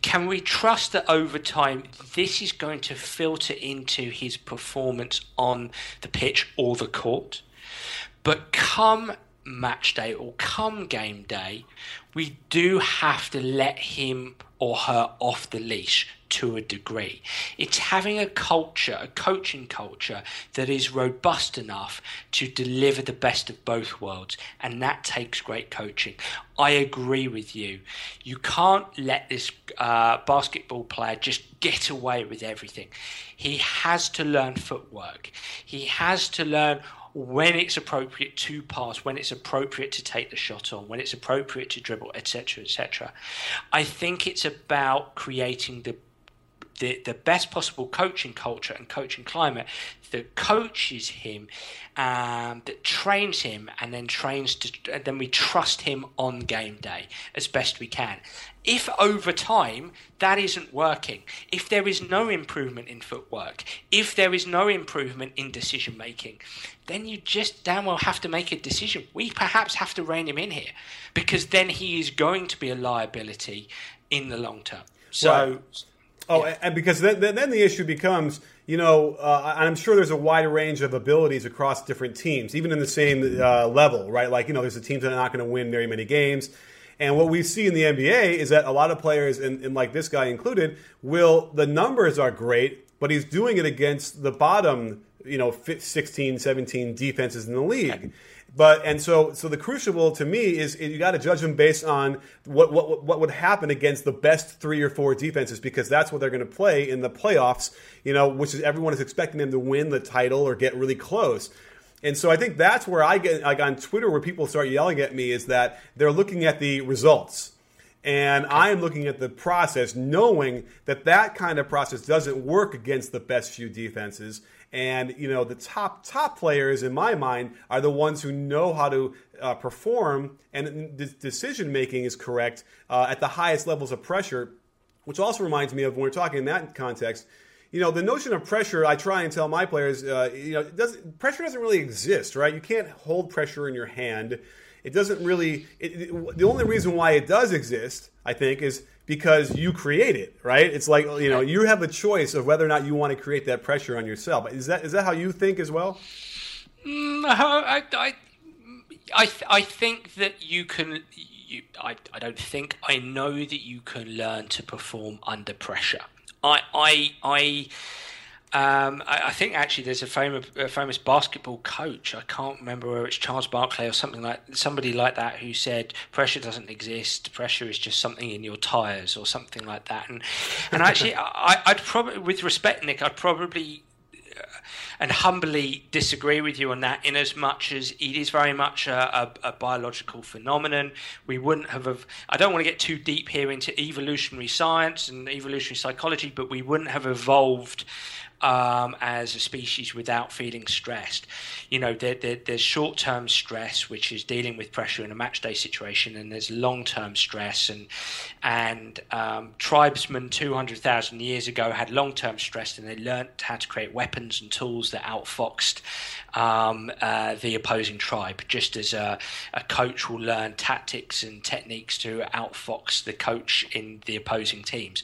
Can we trust that over time this is going to filter into his performance on the pitch or the court? But come match day or come game day, we do have to let him or her off the leash to a degree. It's having a culture, a coaching culture that is robust enough to deliver the best of both worlds, and that takes great coaching. I agree with you. You can't let this uh, basketball player just get away with everything. He has to learn footwork. He has to learn when it's appropriate to pass, when it's appropriate to take the shot on, when it's appropriate to dribble, etc., etc. I think it's about creating the the, the best possible coaching culture and coaching climate that coaches him, um, that trains him, and then trains to, and then we trust him on game day as best we can. If over time that isn't working, if there is no improvement in footwork, if there is no improvement in decision making, then you just damn well have to make a decision. We perhaps have to rein him in here because then he is going to be a liability in the long term. So. Right. Oh, yeah. and because then, then the issue becomes, you know, uh, I'm sure there's a wide range of abilities across different teams, even in the same uh, level, right? Like, you know, there's a team that are not going to win very many games. And what we see in the NBA is that a lot of players, and, and like this guy included, will the numbers are great, but he's doing it against the bottom, you know, 16, 17 defenses in the league. But and so so the crucible to me is, you got to judge them based on what, what what would happen against the best three or four defenses because that's what they're going to play in the playoffs. You know, which is everyone is expecting them to win the title or get really close. And so I think that's where I get like on Twitter where people start yelling at me is that they're looking at the results. And I am looking at the process, knowing that that kind of process doesn't work against the best few defenses. And you know, the top top players in my mind are the ones who know how to uh, perform, and the decision making is correct uh, at the highest levels of pressure. Which also reminds me of when we're talking in that context. You know, the notion of pressure, I try and tell my players, uh, you know, does, pressure doesn't really exist, right? You can't hold pressure in your hand. It doesn't really. It, it, the only reason why it does exist, I think, is because you create it, right? It's like you know you have a choice of whether or not you want to create that pressure on yourself. Is that is that how you think as well? Mm, I, I, I, I think that you can. You, I, I don't think I know that you can learn to perform under pressure. I, I, I um, I, I, think actually there's a famous, a famous basketball coach. I can't remember whether it's Charles Barkley or something like somebody like that who said pressure doesn't exist. Pressure is just something in your tires or something like that. And and actually, I, would probably, with respect, Nick, I'd probably uh, and humbly disagree with you on that in as much as it is very much a, a, a, biological phenomenon. We wouldn't have, have, I don't want to get too deep here into evolutionary science and evolutionary psychology, but we wouldn't have evolved um, as a species without feeling stressed. You know, there, there, there's short term stress, which is dealing with pressure in a match day situation, and there's long term stress. And, and um, tribesmen 200,000 years ago had long term stress, and they learnt how to create weapons and tools that outfoxed um, uh, the opposing tribe, just as a, a coach will learn tactics and techniques to outfox the coach in the opposing teams.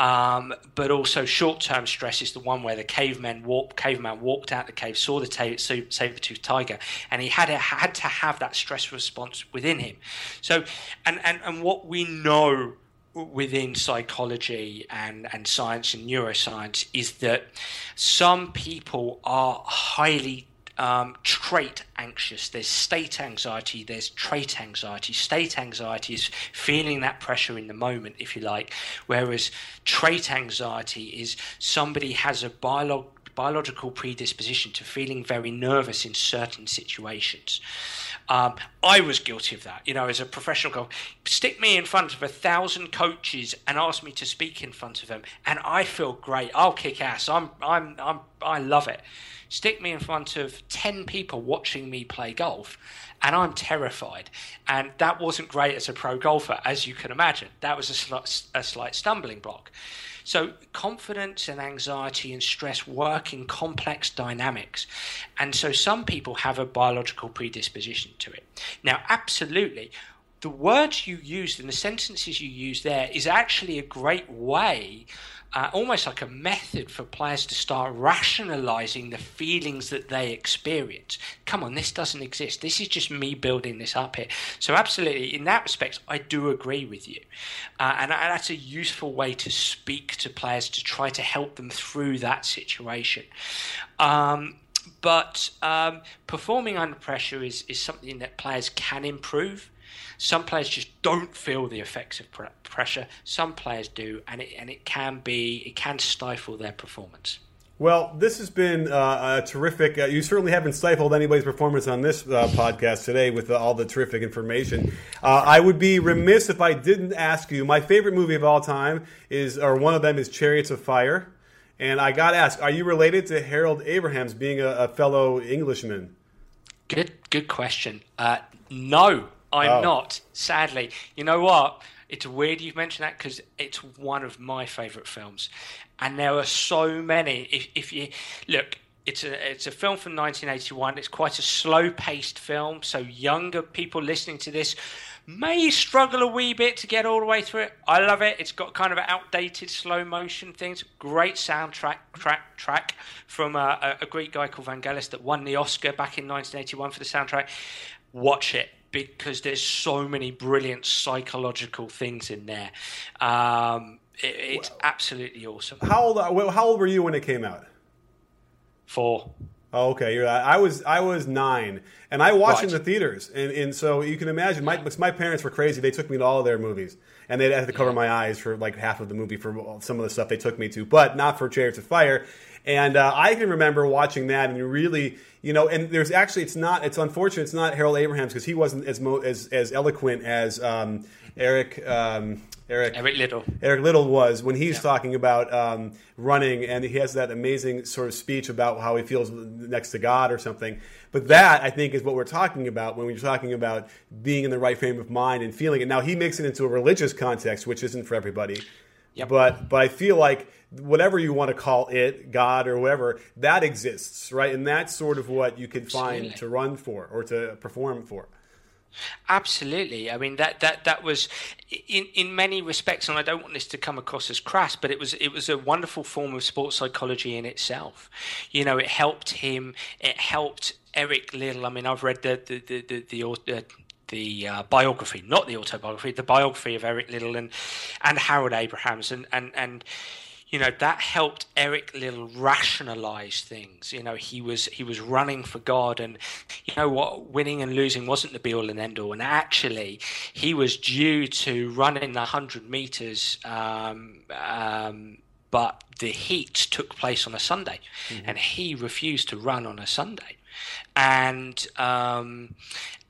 Um, but also short-term stress is the one where the caveman walk, caveman walked out the cave, saw the ta- saber-toothed tiger, and he had a, had to have that stress response within him. So, and and and what we know within psychology and, and science and neuroscience is that some people are highly um, trait anxious. There's state anxiety, there's trait anxiety. State anxiety is feeling that pressure in the moment, if you like, whereas trait anxiety is somebody has a biolog- biological predisposition to feeling very nervous in certain situations. Um, I was guilty of that, you know, as a professional golfer. Stick me in front of a thousand coaches and ask me to speak in front of them, and I feel great. I'll kick ass. I'm, I'm, I'm, I love it. Stick me in front of 10 people watching me play golf, and I'm terrified. And that wasn't great as a pro golfer, as you can imagine. That was a, slight, a slight stumbling block. So, confidence and anxiety and stress work in complex dynamics. And so, some people have a biological predisposition to it. Now, absolutely, the words you used and the sentences you use there is actually a great way uh, almost like a method for players to start rationalizing the feelings that they experience. Come on, this doesn't exist. This is just me building this up here. So, absolutely, in that respect, I do agree with you. Uh, and, and that's a useful way to speak to players to try to help them through that situation. Um, but um, performing under pressure is, is something that players can improve. Some players just don't feel the effects of pressure. Some players do, and it and it can be it can stifle their performance. Well, this has been uh, terrific. Uh, you certainly haven't stifled anybody's performance on this uh, podcast today with all the terrific information. Uh, I would be remiss if I didn't ask you. My favorite movie of all time is, or one of them is Chariots of Fire. And I got to ask, are you related to Harold Abrahams being a, a fellow Englishman? Good, good question. Uh, no, I'm oh. not, sadly. You know what? It's weird you've mentioned that because it's one of my favourite films, and there are so many. If, if you look, it's a it's a film from 1981. It's quite a slow paced film, so younger people listening to this may struggle a wee bit to get all the way through it. I love it. It's got kind of outdated slow motion things. Great soundtrack track track from a, a Greek guy called Vangelis that won the Oscar back in 1981 for the soundtrack. Watch it because there's so many brilliant psychological things in there. Um, it, it's absolutely awesome. How old? Well, How old were you when it came out? Four. Oh, okay. You're, I was I was nine, and I watched right. in the theaters, and, and so you can imagine my my parents were crazy. They took me to all of their movies, and they had to cover yeah. my eyes for like half of the movie for some of the stuff they took me to, but not for Chariots of Fire. And uh, I can remember watching that and really, you know, and there's actually, it's not, it's unfortunate, it's not Harold Abrahams because he wasn't as, mo- as, as eloquent as um, Eric. Um, Eric, Eric Liddell. Eric Liddell was when he's yeah. talking about um, running, and he has that amazing sort of speech about how he feels next to God or something. But that, I think, is what we're talking about when we're talking about being in the right frame of mind and feeling it. Now, he makes it into a religious context, which isn't for everybody. Yep. But but I feel like whatever you want to call it, God or whatever, that exists, right? And that's sort of what you can Absolutely. find to run for or to perform for. Absolutely. I mean that that that was in in many respects, and I don't want this to come across as crass, but it was it was a wonderful form of sports psychology in itself. You know, it helped him. It helped Eric Liddell. I mean, I've read the the the the, the, uh, the uh, biography, not the autobiography, the biography of Eric Liddell and and Harold Abrahams, and and and you know that helped Eric Liddell rationalize things. You know, he was he was running for God, and you know what, winning and losing wasn't the be all and end all. And actually, he was due to run in the hundred meters. Um, um, but the heat took place on a Sunday, mm-hmm. and he refused to run on a Sunday. And um,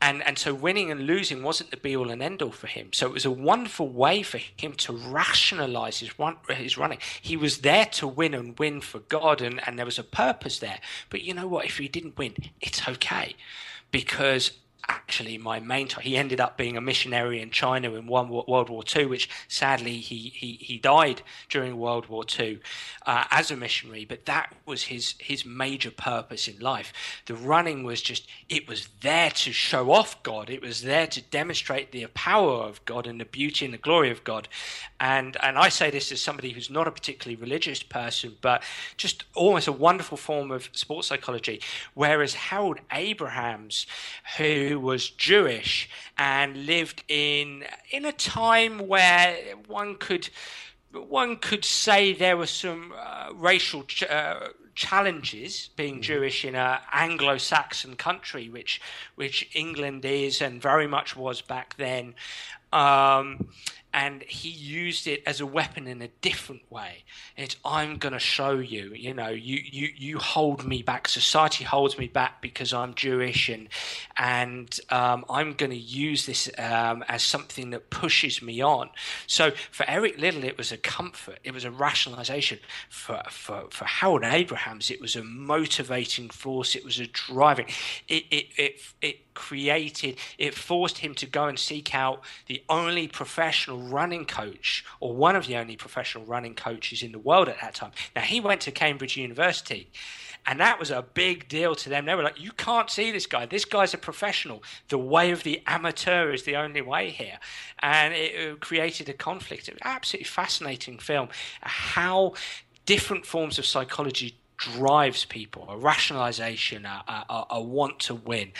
and and so winning and losing wasn't the be all and end all for him. So it was a wonderful way for him to rationalize his run, his running. He was there to win and win for God, and and there was a purpose there. But you know what? If he didn't win, it's okay, because actually my main t- he ended up being a missionary in China in one World War II which sadly he he, he died during World War II uh, as a missionary but that was his his major purpose in life. The running was just it was there to show off God. It was there to demonstrate the power of God and the beauty and the glory of God. And and I say this as somebody who's not a particularly religious person but just almost a wonderful form of sports psychology whereas Harold Abrahams who was Jewish and lived in in a time where one could one could say there were some uh, racial ch- uh, challenges being mm. Jewish in an Anglo-Saxon country, which which England is and very much was back then. Um, and he used it as a weapon in a different way. It's I'm going to show you. You know, you you you hold me back. Society holds me back because I'm Jewish, and and um, I'm going to use this um, as something that pushes me on. So for Eric Liddell, it was a comfort. It was a rationalization. For for for Harold Abrahams, it was a motivating force. It was a driving. It it it, it created, it forced him to go and seek out the only professional running coach, or one of the only professional running coaches in the world at that time. Now, he went to Cambridge University. And that was a big deal to them. They were like, you can't see this guy. This guy's a professional. The way of the amateur is the only way here. And it created a conflict. It was absolutely fascinating film. How different forms of psychology drives people a rationalization a, a, a want to win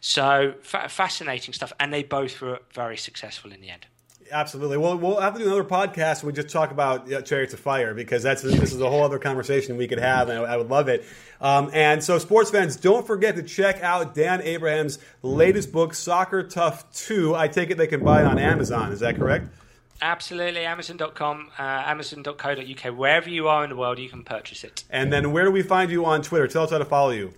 so fa- fascinating stuff and they both were very successful in the end Absolutely. Well, we'll have to do another podcast we just talk about Chariots of Fire because that's this is a whole other conversation we could have, and I, I would love it. Um, and so, sports fans, don't forget to check out Dan Abrahams' latest book, Soccer Tough Two. I take it they can buy it on Amazon. Is that correct? Absolutely. Amazon.com, uh, Amazon.co.uk. Wherever you are in the world, you can purchase it. And then where do we find you on Twitter? Tell us how to follow you.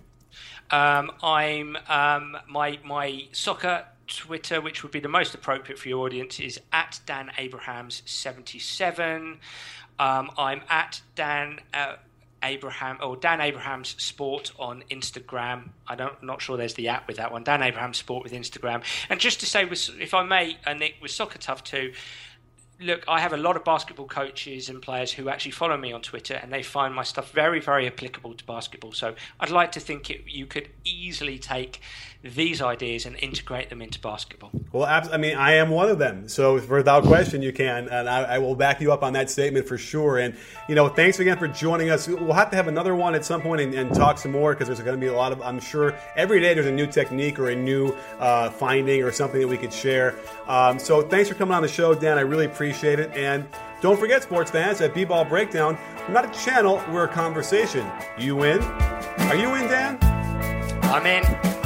Um, I'm um, my my soccer Twitter, which would be the most appropriate for your audience, is at Dan Abrahams seventy seven. Um, I'm at Dan. Uh, Abraham or Dan Abrahams Sport on Instagram. I don't not sure there's the app with that one. Dan Abrahams Sport with Instagram. And just to say, if I may, uh, Nick, with Soccer Tough 2, look, I have a lot of basketball coaches and players who actually follow me on Twitter, and they find my stuff very, very applicable to basketball. So I'd like to think it, you could easily take these ideas and integrate them into basketball. Well, I mean, I am one of them. So without question, you can, and I, I will back you up on that statement for sure. And you know, thanks again for joining us. We'll have to have another one at some point and, and talk some more because there's going to be a lot of. I'm sure every day there's a new technique or a new uh, finding or something that we could share. Um, so thanks for coming on the show, Dan. I really appreciate it. And don't forget, sports fans, at B-Ball Breakdown, we're not a channel, we're a conversation. You in? Are you in, Dan? I'm in.